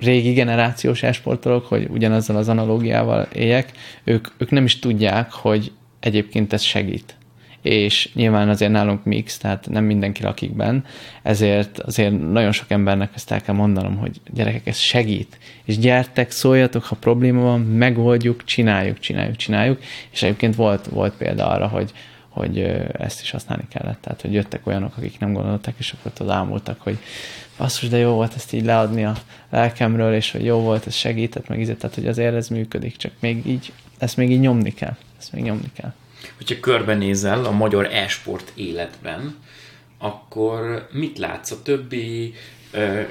régi generációs esportolók, hogy ugyanazzal az analógiával éljek, ők, ők nem is tudják, hogy egyébként ez segít. És nyilván azért nálunk mix, tehát nem mindenki lakik benn, ezért azért nagyon sok embernek ezt el kell mondanom, hogy gyerekek, ez segít. És gyertek, szóljatok, ha probléma van, megoldjuk, csináljuk, csináljuk, csináljuk. És egyébként volt, volt példa arra, hogy, hogy ezt is használni kellett. Tehát, hogy jöttek olyanok, akik nem gondolták, és akkor ott ámultak, hogy basszus, de jó volt ezt így leadni a lelkemről, és hogy jó volt, ez segített, meg ízett, tehát hogy azért ez működik, csak még így, ezt még így nyomni kell. Ezt még nyomni kell. Hogyha körbenézel a magyar e-sport életben, akkor mit látsz? A többi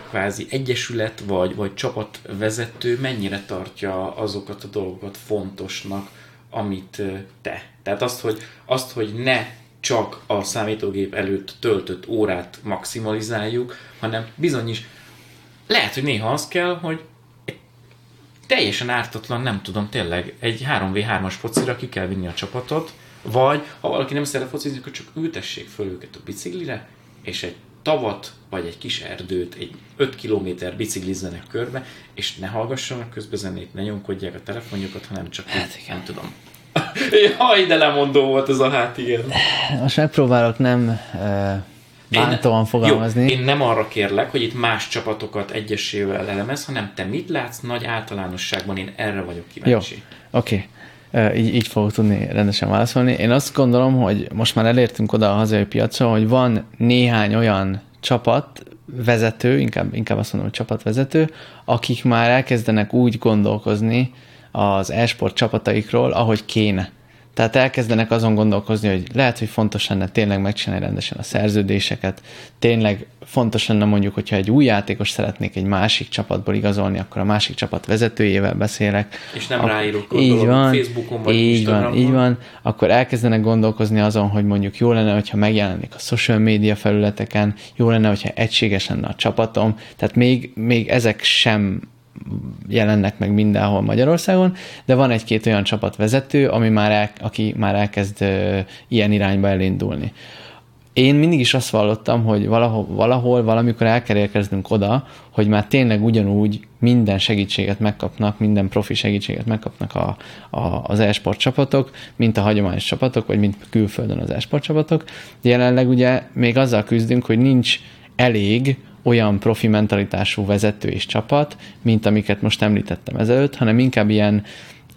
kvázi egyesület vagy, vagy csapatvezető mennyire tartja azokat a dolgokat fontosnak, amit te? Tehát azt, hogy, azt, hogy ne csak a számítógép előtt töltött órát maximalizáljuk, hanem bizony is lehet, hogy néha az kell, hogy teljesen ártatlan, nem tudom, tényleg egy 3v3-as focira ki kell vinni a csapatot, vagy ha valaki nem szeret focizni, akkor csak ültessék föl őket a biciklire, és egy tavat, vagy egy kis erdőt, egy 5 kilométer biciklizzenek körbe, és ne hallgassanak közbe zenét, ne nyomkodják a telefonjukat, hanem csak hát, így, nem tudom. Jaj, de lemondó volt ez a hát, igen. Most megpróbálok nem uh, bántóan fogalmazni. Jó, én nem arra kérlek, hogy itt más csapatokat egyesével elemez, hanem te mit látsz nagy általánosságban, én erre vagyok Jó, kíváncsi. oké. Okay. Így, így fogok tudni rendesen válaszolni. Én azt gondolom, hogy most már elértünk oda a hazai piacon, hogy van néhány olyan csapat, vezető, inkább, inkább azt mondom, hogy csapatvezető, akik már elkezdenek úgy gondolkozni az e-sport csapataikról, ahogy kéne. Tehát elkezdenek azon gondolkozni, hogy lehet, hogy fontos lenne tényleg megcsinálni rendesen a szerződéseket, tényleg fontos lenne mondjuk, hogyha egy új játékos szeretnék egy másik csapatból igazolni, akkor a másik csapat vezetőjével beszélek. És nem Ak- ráírok így van, Facebookon vagy így Instagramon. van, így van, akkor elkezdenek gondolkozni azon, hogy mondjuk jó lenne, hogyha megjelenik a social media felületeken, jó lenne, hogyha egységes lenne a csapatom, tehát még, még ezek sem jelennek meg mindenhol Magyarországon, de van egy-két olyan csapatvezető, ami már el, aki már elkezd ilyen irányba elindulni. Én mindig is azt vallottam, hogy valahol, valahol valamikor el kell érkeznünk oda, hogy már tényleg ugyanúgy minden segítséget megkapnak, minden profi segítséget megkapnak a, a, az e-sport csapatok, mint a hagyományos csapatok, vagy mint külföldön az e-sport csapatok. Jelenleg ugye még azzal küzdünk, hogy nincs elég olyan profi mentalitású vezető és csapat, mint amiket most említettem ezelőtt, hanem inkább ilyen,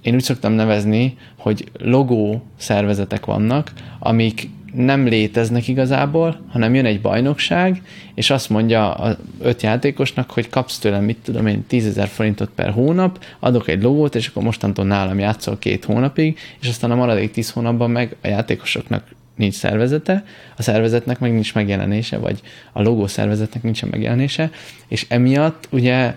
én úgy szoktam nevezni, hogy logó szervezetek vannak, amik nem léteznek igazából, hanem jön egy bajnokság, és azt mondja a öt játékosnak, hogy kapsz tőlem, mit tudom én, 10 ezer forintot per hónap, adok egy logót, és akkor mostantól nálam játszol két hónapig, és aztán a maradék 10 hónapban meg a játékosoknak nincs szervezete, a szervezetnek meg nincs megjelenése, vagy a logó szervezetnek nincsen megjelenése, és emiatt ugye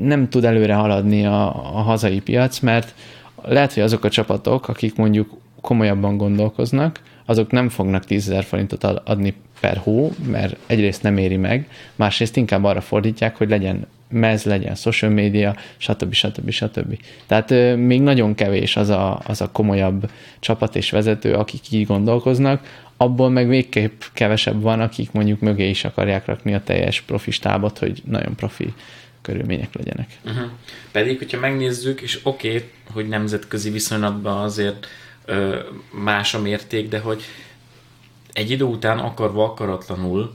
nem tud előre haladni a, a hazai piac, mert lehet, hogy azok a csapatok, akik mondjuk komolyabban gondolkoznak, azok nem fognak 10 ezer forintot ad- adni per hó, mert egyrészt nem éri meg, másrészt inkább arra fordítják, hogy legyen mez, legyen social media, stb. stb. stb. Tehát ö, még nagyon kevés az a, az a komolyabb csapat és vezető, akik így gondolkoznak, abból meg végképp kevesebb van, akik mondjuk mögé is akarják rakni a teljes profi stábot, hogy nagyon profi körülmények legyenek. Uh-huh. Pedig, hogyha megnézzük, és oké, okay, hogy nemzetközi viszonylatban azért ö, más a mérték, de hogy egy idő után akarva akaratlanul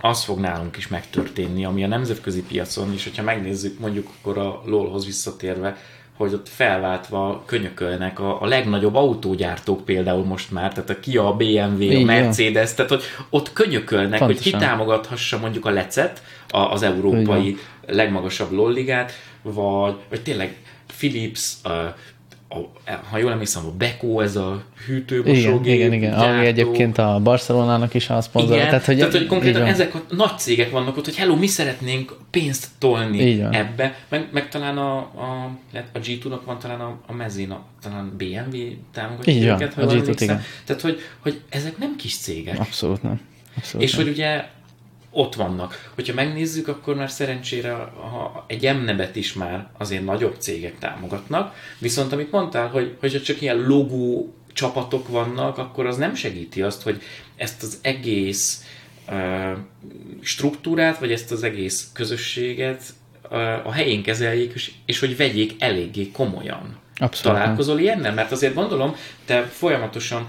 az fog nálunk is megtörténni, ami a nemzetközi piacon, és hogyha megnézzük mondjuk akkor a LOL-hoz visszatérve, hogy ott felváltva könyökölnek a, a legnagyobb autógyártók például most már, tehát a Kia, a BMW, Így a. Mercedes, tehát hogy ott könyökölnek, hogy ki Pontosan. támogathassa mondjuk a lecet, a, az európai legmagasabb lolligát, vagy, vagy tényleg Philips, a, a, ha jól emlékszem, a Beko, ez a hűtőmosógép Igen, igen, igen. Ami gyártó. egyébként a Barcelonának is a szponzor. Igen, Tehát, hogy, tehát, hogy konkrétan ezek a nagy cégek vannak ott, hogy hello, mi szeretnénk pénzt tolni ebbe, meg, meg talán a, a, a G2-nak van talán a, a mezén, a, talán BMW támogatja Így van, őket, ha a jól G2-t, emlékszem. igen. Tehát, hogy, hogy ezek nem kis cégek. Abszolút nem. Abszolút És nem. hogy ugye ott vannak. Hogyha megnézzük, akkor már szerencsére ha egy emnebet is már azért nagyobb cégek támogatnak, viszont amit mondtál, hogy, hogyha csak ilyen logó csapatok vannak, akkor az nem segíti azt, hogy ezt az egész uh, struktúrát, vagy ezt az egész közösséget uh, a helyén kezeljék, és, és hogy vegyék eléggé komolyan. Abszolút. Találkozol ilyennel? Mert azért gondolom, te folyamatosan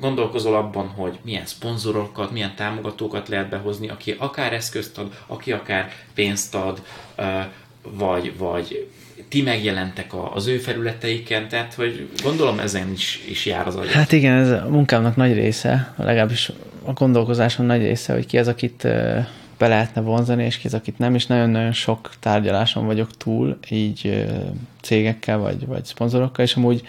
gondolkozol abban, hogy milyen szponzorokat, milyen támogatókat lehet behozni, aki akár eszközt ad, aki akár pénzt ad, vagy, vagy ti megjelentek az ő felületeiken, tehát hogy gondolom ezen is, is jár az agyad. Hát igen, ez a munkámnak nagy része, legalábbis a gondolkozásom nagy része, hogy ki az, akit be lehetne vonzani, és ki az, akit nem, és nagyon-nagyon sok tárgyaláson vagyok túl, így cégekkel, vagy, vagy szponzorokkal, és amúgy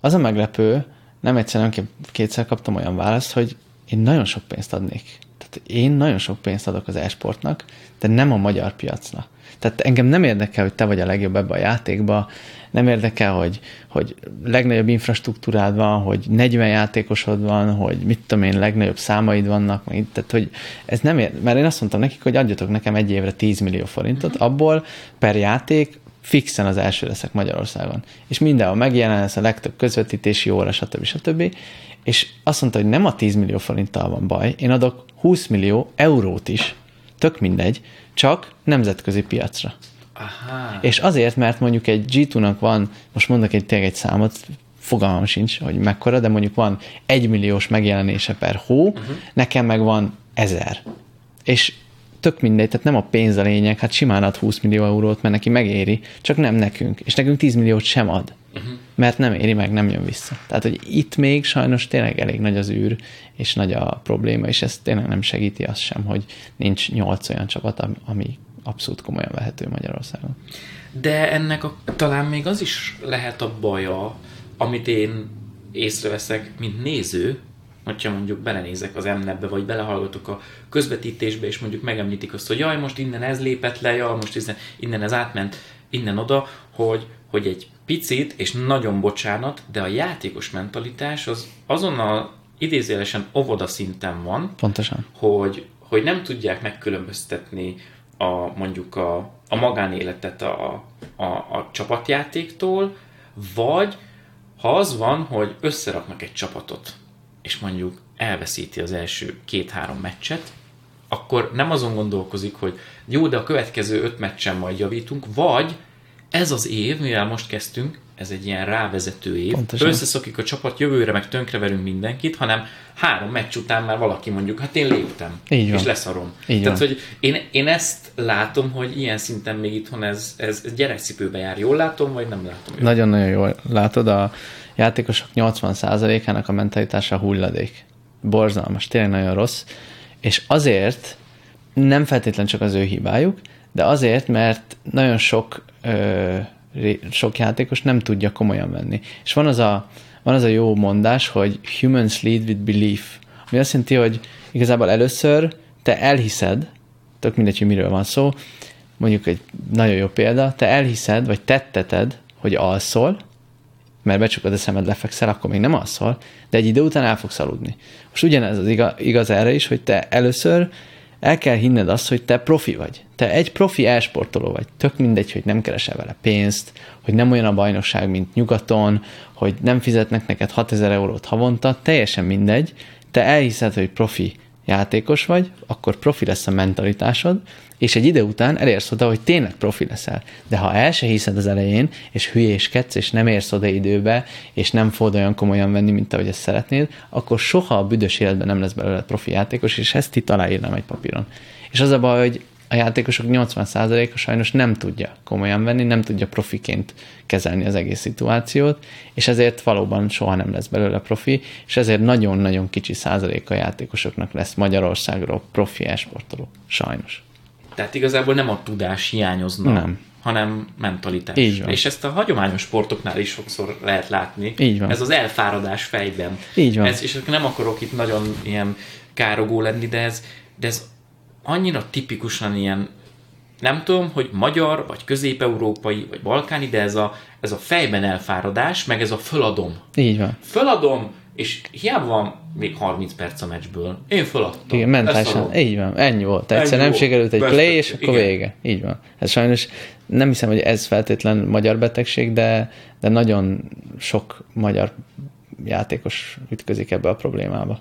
az a meglepő, nem egyszer, nem két- kétszer kaptam olyan választ, hogy én nagyon sok pénzt adnék. Tehát én nagyon sok pénzt adok az e-sportnak, de nem a magyar piacra. Tehát engem nem érdekel, hogy te vagy a legjobb ebbe a játékba, nem érdekel, hogy, hogy legnagyobb infrastruktúrád van, hogy 40 játékosod van, hogy mit tudom én, legnagyobb számaid vannak, tehát hogy ez nem ér, mert én azt mondtam nekik, hogy adjatok nekem egy évre 10 millió forintot, abból per játék fixen az első leszek Magyarországon. És mindenhol megjelen lesz a legtöbb közvetítési óra, stb. stb. És azt mondta, hogy nem a 10 millió forinttal van baj, én adok 20 millió eurót is, tök mindegy, csak nemzetközi piacra. Aha. És azért, mert mondjuk egy G2-nak van, most mondok egy tényleg egy számot, fogalmam sincs, hogy mekkora, de mondjuk van egy milliós megjelenése per hó, uh-huh. nekem meg van ezer. És tök mindegy, tehát nem a pénz a lényeg, hát simán ad 20 millió eurót, mert neki megéri, csak nem nekünk, és nekünk 10 milliót sem ad, mert nem éri meg, nem jön vissza. Tehát, hogy itt még sajnos tényleg elég nagy az űr, és nagy a probléma, és ez tényleg nem segíti azt sem, hogy nincs nyolc olyan csapat, ami abszolút komolyan vehető Magyarországon. De ennek a, talán még az is lehet a baja, amit én észreveszek, mint néző, hogyha mondjuk belenézek az emnebbe, vagy belehallgatok a közvetítésbe, és mondjuk megemlítik azt, hogy jaj, most innen ez lépett le, jaj, most innen ez átment, innen oda, hogy, hogy egy picit, és nagyon bocsánat, de a játékos mentalitás az azonnal idézélesen óvoda szinten van. Pontosan. Hogy, hogy nem tudják megkülönböztetni a, mondjuk a, a magánéletet a, a, a csapatjátéktól, vagy ha az van, hogy összeraknak egy csapatot, és mondjuk elveszíti az első két-három meccset, akkor nem azon gondolkozik, hogy jó, de a következő öt meccsen majd javítunk, vagy ez az év, mivel most kezdtünk, ez egy ilyen rávezető év, Pontosan. összeszokik a csapat, jövőre meg tönkreverünk mindenkit, hanem három meccs után már valaki mondjuk, hát én léptem, Így van. és leszarom. Így Tehát, van. hogy én, én ezt látom, hogy ilyen szinten még itthon ez, ez, gyerekcipőbe jár. Jól látom, vagy nem látom? Nagyon-nagyon jól látod, a játékosok 80%-ának a mentalitása hulladék. Borzalmas, tényleg nagyon rossz. És azért nem feltétlen csak az ő hibájuk, de azért, mert nagyon sok, ö, sok játékos nem tudja komolyan venni. És van az a, van az a jó mondás, hogy humans lead with belief, ami azt jelenti, hogy igazából először te elhiszed, tök mindegy, hogy miről van szó, mondjuk egy nagyon jó példa, te elhiszed, vagy tetteted, hogy alszol, mert becsukod a szemed, lefekszel, akkor még nem alszol, de egy idő után el fogsz aludni. Most ugyanez az igaz, igaz erre is, hogy te először el kell hinned azt, hogy te profi vagy. Te egy profi elsportoló vagy. Tök mindegy, hogy nem keresel vele pénzt, hogy nem olyan a bajnokság, mint nyugaton, hogy nem fizetnek neked 6000 eurót havonta, teljesen mindegy. Te elhiszed, hogy profi játékos vagy, akkor profi lesz a mentalitásod, és egy idő után elérsz oda, hogy tényleg profi leszel. De ha el se hiszed az elején, és hülyéskedsz, és nem érsz oda időbe, és nem fogod olyan komolyan venni, mint ahogy ezt szeretnéd, akkor soha a büdös életben nem lesz belőle profi játékos, és ezt itt aláírnám egy papíron. És az a baj, hogy a játékosok 80%-a sajnos nem tudja komolyan venni, nem tudja profiként kezelni az egész szituációt, és ezért valóban soha nem lesz belőle profi, és ezért nagyon-nagyon kicsi százaléka játékosoknak lesz Magyarországról profi esportoló. Sajnos. Tehát igazából nem a tudás hiányozna, Nem. hanem mentalitás. Így van. És ezt a hagyományos sportoknál is sokszor lehet látni. Így van. Ez az elfáradás fejben. Így van. Ez, és nem akarok itt nagyon ilyen károgó lenni, de ez, de ez annyira tipikusan ilyen, nem tudom, hogy magyar, vagy közép-európai, vagy balkáni, de ez a, ez a fejben elfáradás, meg ez a föladom. Így van. Föladom, és hiába van még 30 perc a meccsből. Én föladtam. Igen, mentálisan. Így van, ennyi volt. Egyszer Ennyi nem sikerült egy play, és akkor Igen. vége. Így van. Ez sajnos nem hiszem, hogy ez feltétlen magyar betegség, de, de nagyon sok magyar játékos ütközik ebbe a problémába.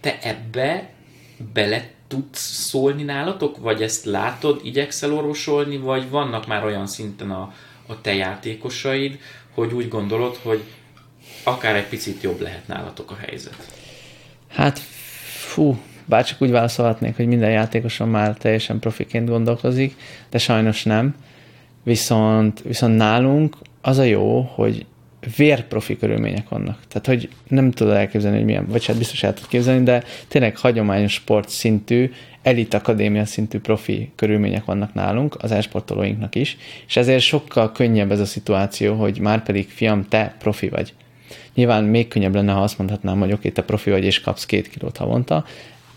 Te ebbe bele tudsz szólni nálatok, vagy ezt látod, igyekszel orvosolni, vagy vannak már olyan szinten a, a te játékosaid, hogy úgy gondolod, hogy akár egy picit jobb lehet nálatok a helyzet. Hát, fú, bárcsak úgy válaszolhatnék, hogy minden játékoson már teljesen profiként gondolkozik, de sajnos nem. Viszont, viszont nálunk az a jó, hogy vérprofi körülmények vannak. Tehát, hogy nem tudod elképzelni, hogy milyen, vagy hát biztos el tudod képzelni, de tényleg hagyományos sport szintű, elit akadémia szintű profi körülmények vannak nálunk, az esportolóinknak is, és ezért sokkal könnyebb ez a szituáció, hogy már pedig fiam, te profi vagy. Nyilván még könnyebb lenne, ha azt mondhatnám, hogy oké, te profi vagy és kapsz két kilót havonta,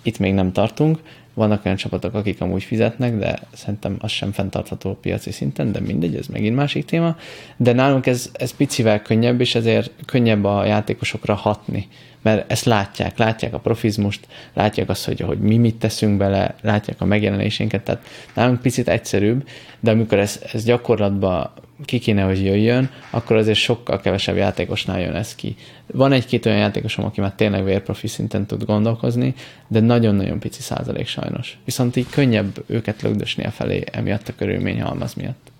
itt még nem tartunk, vannak olyan csapatok, akik amúgy fizetnek, de szerintem az sem fenntartható piaci szinten, de mindegy, ez megint másik téma. De nálunk ez, ez picivel könnyebb, és ezért könnyebb a játékosokra hatni, mert ezt látják, látják a profizmust, látják azt, hogy, hogy mi mit teszünk bele, látják a megjelenésénket, tehát nálunk picit egyszerűbb, de amikor ez, ez gyakorlatban ki kéne, hogy jöjjön, akkor azért sokkal kevesebb játékosnál jön ez ki. Van egy-két olyan játékosom, aki már tényleg vérprofi szinten tud gondolkozni, de nagyon-nagyon pici százalék sajnos. Viszont így könnyebb őket lögdösni a felé emiatt a körülmény halmaz miatt.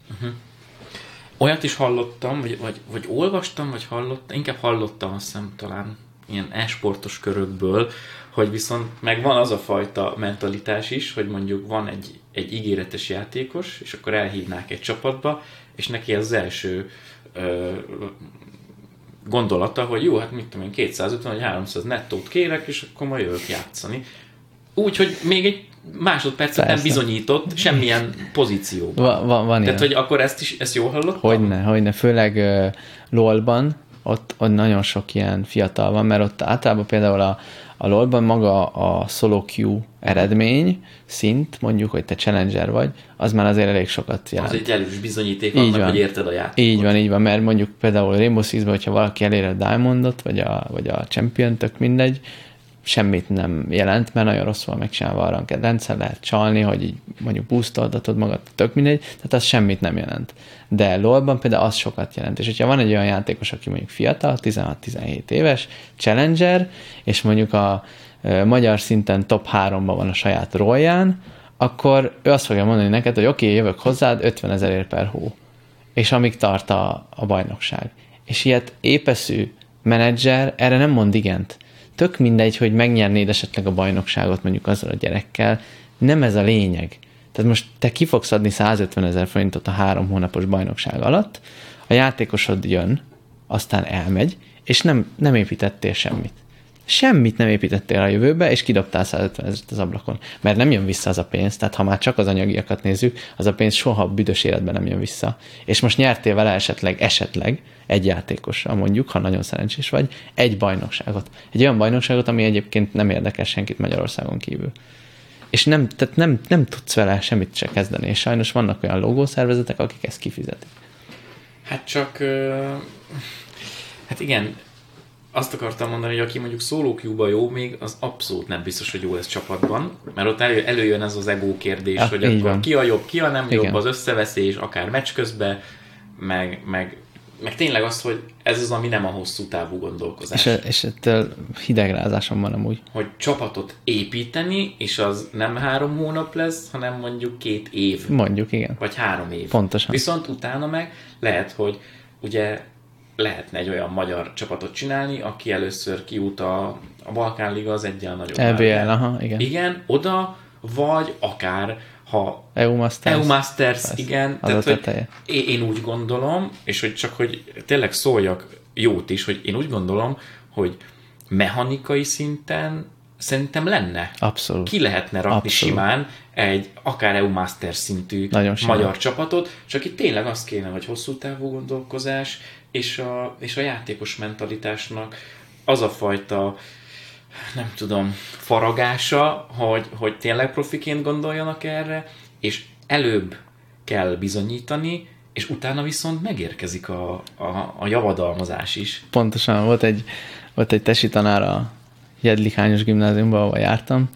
Olyat is hallottam, vagy, vagy, vagy olvastam, vagy hallottam, inkább hallottam, azt hiszem talán ilyen esportos körökből, hogy viszont meg van az a fajta mentalitás is, hogy mondjuk van egy, egy ígéretes játékos, és akkor elhívnák egy csapatba, és neki az első ö, gondolata, hogy jó, hát mit tudom én, 250 vagy 300 nettót kérek, és akkor majd jövök játszani. Úgy, hogy még egy másodpercet nem bizonyított semmilyen pozícióban. Va, va, van Tehát, hogy akkor ezt is, ezt jól hallottam? Hogyne, hogyne, főleg uh, LOL-ban, ott, ott nagyon sok ilyen fiatal van, mert ott általában például a, a LoL-ban maga a solo queue eredmény, szint, mondjuk, hogy te challenger vagy, az már azért elég sokat jelent. Az egy erős bizonyíték annak, van. hogy érted a játékot. Így van, így van, mert mondjuk például Rainbow Six-ben, hogyha valaki elér a Diamondot, vagy a, vagy a Champion, tök mindegy, semmit nem jelent, mert nagyon rosszul van megcsinálva a rendszer, lehet csalni, hogy így mondjuk boostoldatod magad, tök mindegy, tehát az semmit nem jelent. De LoL-ban például az sokat jelent. És hogyha van egy olyan játékos, aki mondjuk fiatal, 16-17 éves, challenger, és mondjuk a magyar szinten top 3-ban van a saját rolján, akkor ő azt fogja mondani neked, hogy oké, okay, jövök hozzád 50 ezer per hó. És amíg tart a, a bajnokság. És ilyet épeszű menedzser erre nem mond igent tök mindegy, hogy megnyernéd esetleg a bajnokságot mondjuk azzal a gyerekkel, nem ez a lényeg. Tehát most te ki fogsz adni 150 ezer forintot a három hónapos bajnokság alatt, a játékosod jön, aztán elmegy, és nem, nem építettél semmit. Semmit nem építettél a jövőbe, és kidobtál 150 ezeret az ablakon. Mert nem jön vissza az a pénz, tehát ha már csak az anyagiakat nézzük, az a pénz soha büdös életben nem jön vissza. És most nyertél vele esetleg, esetleg egy játékossal mondjuk, ha nagyon szerencsés vagy, egy bajnokságot. Egy olyan bajnokságot, ami egyébként nem érdekel senkit Magyarországon kívül. És nem, tehát nem, nem tudsz vele semmit se kezdeni, és sajnos vannak olyan logószervezetek, akik ezt kifizetik. Hát csak, hát igen, azt akartam mondani, hogy aki mondjuk szóló jó még, az abszolút nem biztos, hogy jó lesz csapatban, mert ott elő, előjön ez az ego kérdés, ja, hogy akkor van. ki a jobb, ki a nem Igen. jobb, az összeveszés, akár meccs közben, meg, meg, meg tényleg az, hogy ez az, ami nem a hosszú távú gondolkozás. És, és ettől hidegrázásom van amúgy. Hogy csapatot építeni, és az nem három hónap lesz, hanem mondjuk két év. Mondjuk, igen. Vagy három év. Pontosan. Viszont utána meg lehet, hogy ugye lehetne egy olyan magyar csapatot csinálni, aki először kiút a, a Balkán Liga az egyen nagyobb. EBL, aha, igen. Igen, oda, vagy akár ha EU Masters, EU Masters Persze, igen, tehát, hogy én úgy gondolom, és hogy csak, hogy tényleg szóljak jót is, hogy én úgy gondolom, hogy mechanikai szinten szerintem lenne. Abszolút. Ki lehetne rakni Abszolút. simán egy akár EU Master szintű Nagyon magyar csapatot, csak itt tényleg azt kéne, hogy hosszú távú gondolkozás, és a, és a játékos mentalitásnak az a fajta nem tudom, faragása, hogy, hogy tényleg profiként gondoljanak erre, és előbb kell bizonyítani, és utána viszont megérkezik a, a, a javadalmazás is. Pontosan, volt egy, volt egy tesi tanár a Jedlikányos gimnáziumban, ahol jártam,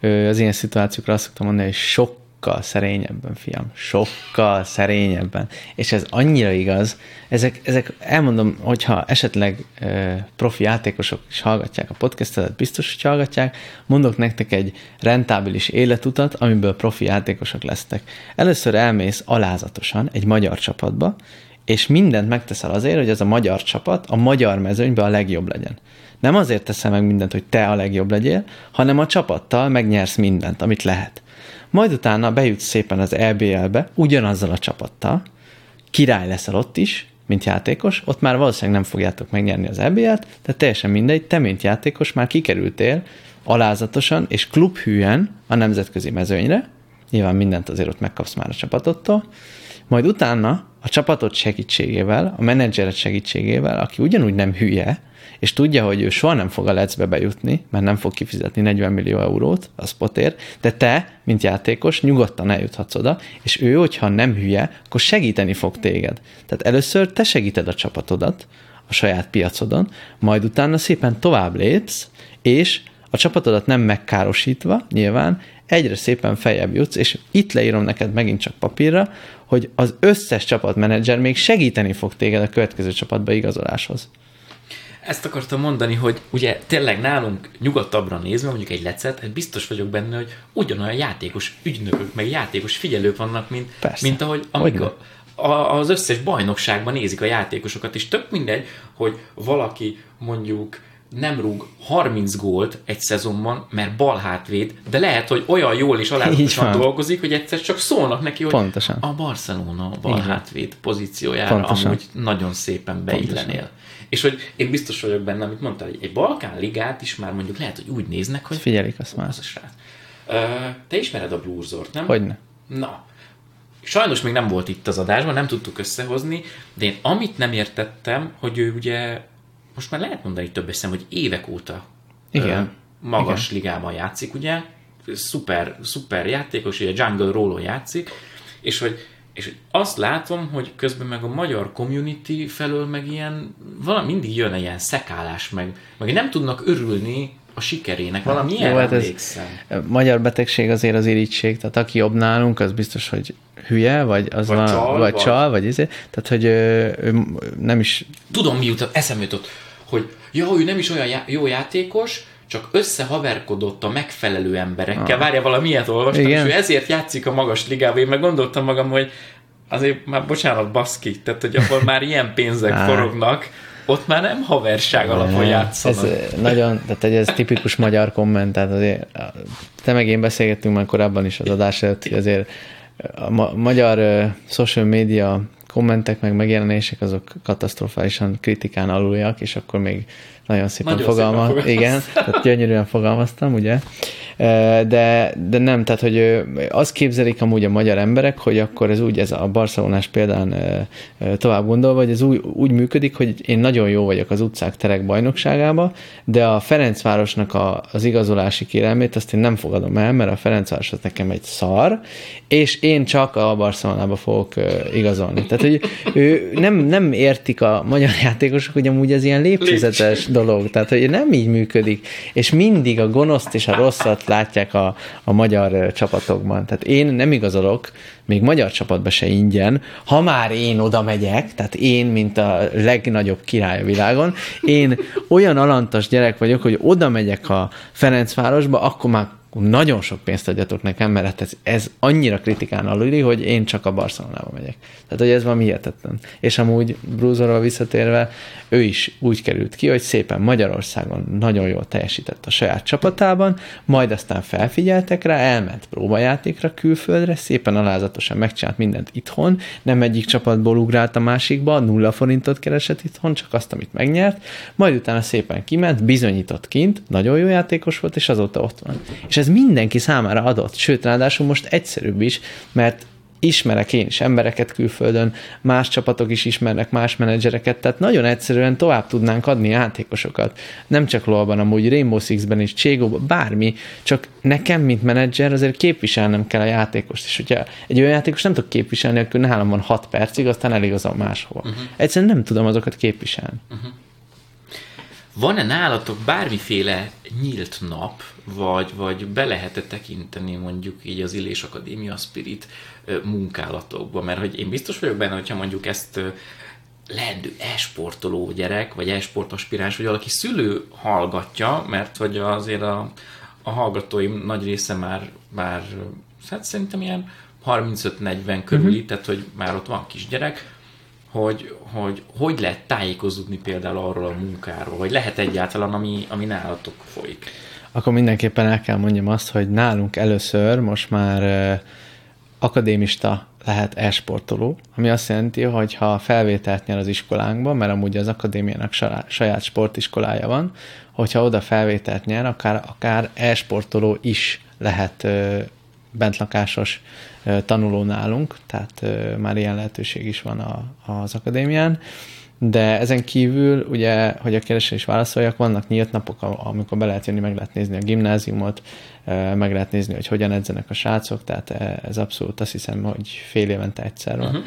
ő az ilyen szituációkra azt szoktam mondani, hogy sok sokkal szerényebben, fiam, sokkal szerényebben. És ez annyira igaz, ezek, ezek elmondom, hogyha esetleg e, profi játékosok is hallgatják a podcastet, biztos, hogy hallgatják, mondok nektek egy rentábilis életutat, amiből profi játékosok lesztek. Először elmész alázatosan egy magyar csapatba, és mindent megteszel azért, hogy ez a magyar csapat a magyar mezőnyben a legjobb legyen. Nem azért teszel meg mindent, hogy te a legjobb legyél, hanem a csapattal megnyersz mindent, amit lehet majd utána bejutsz szépen az EBL-be, ugyanazzal a csapattal, király leszel ott is, mint játékos, ott már valószínűleg nem fogjátok megnyerni az EBL-t, tehát teljesen mindegy, te, mint játékos már kikerültél alázatosan és klubhűen a nemzetközi mezőnyre, nyilván mindent azért ott megkapsz már a csapatottól, majd utána a csapatot segítségével, a menedzseret segítségével, aki ugyanúgy nem hülye, és tudja, hogy ő soha nem fog a lecbe bejutni, mert nem fog kifizetni 40 millió eurót a spotért, de te, mint játékos, nyugodtan eljuthatsz oda, és ő, hogyha nem hülye, akkor segíteni fog téged. Tehát először te segíted a csapatodat, a saját piacodon, majd utána szépen tovább lépsz, és a csapatodat nem megkárosítva, nyilván, egyre szépen feljebb jutsz, és itt leírom neked megint csak papírra, hogy az összes csapatmenedzser még segíteni fog téged a következő csapatba igazoláshoz. Ezt akartam mondani, hogy ugye tényleg nálunk nyugatabbra nézve, mondjuk egy lecet, hát biztos vagyok benne, hogy ugyanolyan játékos ügynökök, meg játékos figyelők vannak, mint, Persze. mint ahogy amik a, a, az összes bajnokságban nézik a játékosokat, és tök mindegy, hogy valaki mondjuk nem rúg 30 gólt egy szezonban, mert bal hátvéd, de lehet, hogy olyan jól és alázatosan dolgozik, hogy egyszer csak szólnak neki, hogy Pontosan. a Barcelona bal Igen. hátvéd pozíciójára Pontosan. amúgy nagyon szépen beillenél. És hogy én biztos vagyok benne, amit mondtál, hogy egy Balkán ligát is már mondjuk lehet, hogy úgy néznek, hogy Figyelik azt már. az a srác. Te ismered a Blurzort, nem? Hogyne. Na, sajnos még nem volt itt az adásban, nem tudtuk összehozni, de én amit nem értettem, hogy ő ugye, most már lehet mondani több eszem, hogy évek óta Igen. ö, magas Igen. ligában játszik, ugye, szuper, szuper játékos, ugye Jungle Roll játszik, és hogy, és azt látom, hogy közben meg a magyar community felől meg ilyen, valami mindig jön ilyen szekálás, meg, meg nem tudnak örülni a sikerének, valami ilyen hát ez-. Magyar betegség azért az irítség, tehát aki jobb nálunk, az biztos, hogy hülye, vagy az Vagy van, csal, vagy, vagy- csal, vagy izé. Tehát, hogy ő, ő nem is tudom mi jutott, eszembe jutott, hogy ja, ő nem is olyan já- jó játékos, csak összehaverkodott a megfelelő emberekkel. Ah. Várja, valami ilyet olvastam, Igen. és ő ezért játszik a magas ligában. Én meg gondoltam magam, hogy azért már bocsánat, baszki, tehát hogy ahol már ilyen pénzek forognak, ott már nem haverság alapon játszanak. Ez ö, nagyon, tehát egy- ez tipikus magyar komment, tehát azért a- te meg én beszélgettünk már korábban is az adás előtt, hogy azért a ma- magyar ö, social media kommentek meg megjelenések azok katasztrofálisan kritikán aluljak, és akkor még nagyon szépen Nagyon szépen fogalmaz. Igen, tehát gyönyörűen fogalmaztam, ugye? De, de nem, tehát hogy azt képzelik amúgy a magyar emberek, hogy akkor ez úgy, ez a barcelonás példán tovább gondolva, hogy ez úgy, úgy működik, hogy én nagyon jó vagyok az utcák terek bajnokságába, de a Ferencvárosnak a, az igazolási kérelmét azt én nem fogadom el, mert a Ferencváros az nekem egy szar, és én csak a Barcelonába fogok igazolni. Tehát, hogy ő nem, nem értik a magyar játékosok, hogy amúgy ez ilyen lépcsőzetes dolog, tehát, hogy nem így működik, és mindig a gonoszt és a rosszat látják a, a magyar csapatokban. Tehát én nem igazolok, még magyar csapatba se ingyen, ha már én oda megyek, tehát én, mint a legnagyobb király a világon, én olyan alantas gyerek vagyok, hogy oda megyek a Ferencvárosba, akkor már nagyon sok pénzt adjatok nekem, mert hát ez, ez annyira kritikán aluli, hogy én csak a Barcelonába megyek. Tehát, hogy ez valami hihetetlen. És amúgy Brúzorral visszatérve, ő is úgy került ki, hogy szépen Magyarországon nagyon jól teljesített a saját csapatában, majd aztán felfigyeltek rá, elment próbajátékra külföldre, szépen alázatosan megcsinált mindent itthon, nem egyik csapatból ugrált a másikba, nulla forintot keresett itthon, csak azt, amit megnyert, majd utána szépen kiment, bizonyított kint, nagyon jó játékos volt, és azóta ott van. És ez mindenki számára adott, sőt, ráadásul most egyszerűbb is, mert ismerek én is embereket külföldön, más csapatok is ismernek más menedzsereket, tehát nagyon egyszerűen tovább tudnánk adni játékosokat. Nem csak LoL-ban, amúgy Rainbow Six-ben is, Cségóban, bármi, csak nekem, mint menedzser, azért képviselnem kell a játékost, és hogyha egy olyan játékos nem tudok képviselni, akkor nálam van 6 percig, aztán eligazol máshova. Uh-huh. Egyszerűen nem tudom azokat képviselni. Van-e nálatok bármiféle nyílt nap, vagy, vagy be lehet-e tekinteni mondjuk így az Illés Akadémia Spirit munkálatokba? Mert hogy én biztos vagyok benne, hogyha mondjuk ezt leendő e-sportoló gyerek, vagy e-sport aspiráns, vagy valaki szülő hallgatja, mert hogy azért a, a hallgatóim nagy része már, már hát szerintem ilyen 35-40 körüli, uh-huh. tehát hogy már ott van kisgyerek, hogy, hogy hogy lehet tájékozódni például arról a munkáról, vagy lehet egyáltalán, ami, ami nálatok folyik. Akkor mindenképpen el kell mondjam azt, hogy nálunk először most már akadémista lehet e-sportoló, ami azt jelenti, hogy ha felvételt nyer az iskolánkba, mert amúgy az akadémiának saját- sportiskolája van, hogyha oda felvételt nyer, akár, akár e-sportoló is lehet bentlakásos tanuló nálunk, tehát már ilyen lehetőség is van a, az akadémián. De ezen kívül, ugye, hogy a kérdésre is válaszoljak, vannak nyílt napok, am- amikor be lehet jönni, meg lehet nézni a gimnáziumot, meg lehet nézni, hogy hogyan edzenek a srácok, tehát eh, ez abszolút azt hiszem, hogy fél évente egyszer van. Uh-huh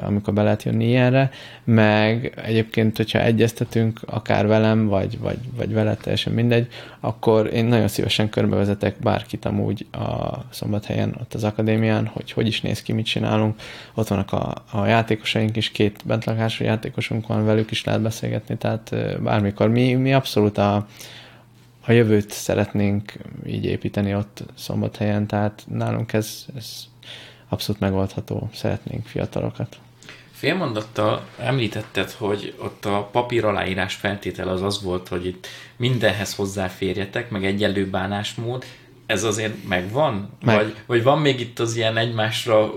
amikor be lehet jönni ilyenre, meg egyébként, hogyha egyeztetünk, akár velem, vagy, vagy, vagy veled, teljesen mindegy, akkor én nagyon szívesen körbevezetek bárkit amúgy a szombathelyen, ott az akadémián, hogy hogy is néz ki, mit csinálunk. Ott vannak a, a játékosaink is, két bentlakású játékosunk van, velük is lehet beszélgetni, tehát bármikor. Mi, mi abszolút a, a jövőt szeretnénk így építeni ott szombathelyen, tehát nálunk ez, ez abszolút megoldható, szeretnénk fiatalokat. Félmondattal említetted, hogy ott a papír aláírás feltétel az az volt, hogy itt mindenhez hozzáférjetek, meg egyenlő bánásmód, ez azért megvan? Meg. Vagy, vagy van még itt az ilyen egymásra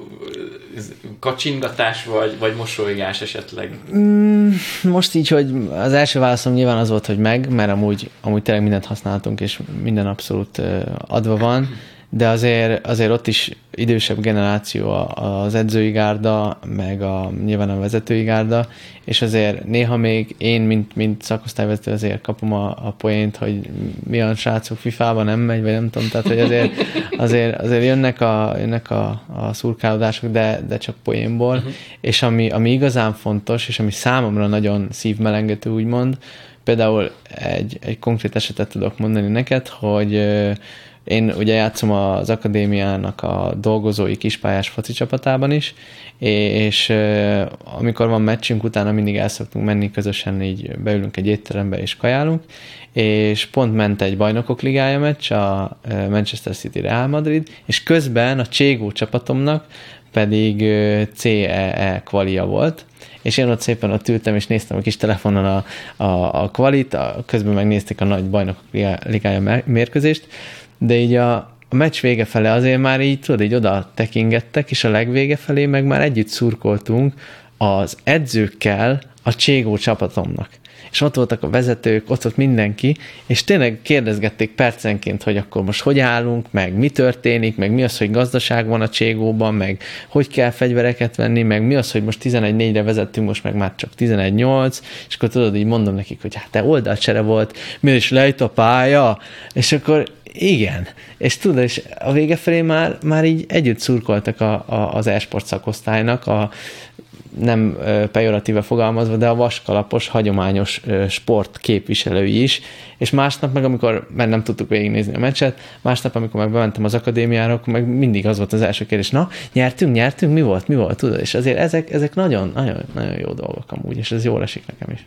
kacsingatás, vagy, vagy mosolygás esetleg? Mm, most így, hogy az első válaszom nyilván az volt, hogy meg, mert amúgy, amúgy tényleg mindent használtunk, és minden abszolút adva van de azért, azért ott is idősebb generáció az edzői gárda, meg a, nyilván a vezetői gárda, és azért néha még én, mint, mint szakosztályvezető azért kapom a, a poént, hogy mi a srácok FIFA-ban nem megy, vagy nem tudom, tehát hogy azért, azért, azért jönnek a, jönnek a, a szurkálódások, de, de csak poénból, uh-huh. és ami, ami igazán fontos, és ami számomra nagyon szívmelengető, úgymond, például egy, egy konkrét esetet tudok mondani neked, hogy én ugye játszom az akadémiának a dolgozói kispályás foci csapatában is, és amikor van meccsünk, utána mindig el szoktunk menni, közösen így beülünk egy étterembe és kajálunk, és pont ment egy bajnokok ligája meccs, a Manchester City Real Madrid, és közben a Cségó csapatomnak pedig CEE e kvalia volt, és én ott szépen ott ültem, és néztem a kis telefonon a, a, a kvalit, a, közben megnézték a nagy bajnokok ligája mérkőzést, de így a, a meccs vége fele azért már így, tudod, így oda tekingettek, és a legvége felé meg már együtt szurkoltunk az edzőkkel a Cségó csapatomnak. És ott voltak a vezetők, ott volt mindenki, és tényleg kérdezgették percenként, hogy akkor most hogy állunk, meg mi történik, meg mi az, hogy gazdaság van a Cségóban, meg hogy kell fegyvereket venni, meg mi az, hogy most 11-4-re vezettünk, most meg már csak 11-8, és akkor tudod, így mondom nekik, hogy hát te oldalcsere volt, mi is lejt a pálya, és akkor igen, és tudod, és a vége felé már, már így együtt szurkoltak a, a, az e-sport szakosztálynak, a, nem pejoratíve fogalmazva, de a vaskalapos, hagyományos sport képviselői is, és másnap meg, amikor, mert nem tudtuk végignézni a meccset, másnap, amikor meg bementem az akadémiára, akkor meg mindig az volt az első kérdés, na, nyertünk, nyertünk, mi volt, mi volt, tudod, és azért ezek, ezek nagyon, nagyon, nagyon jó dolgok amúgy, és ez jól esik nekem is.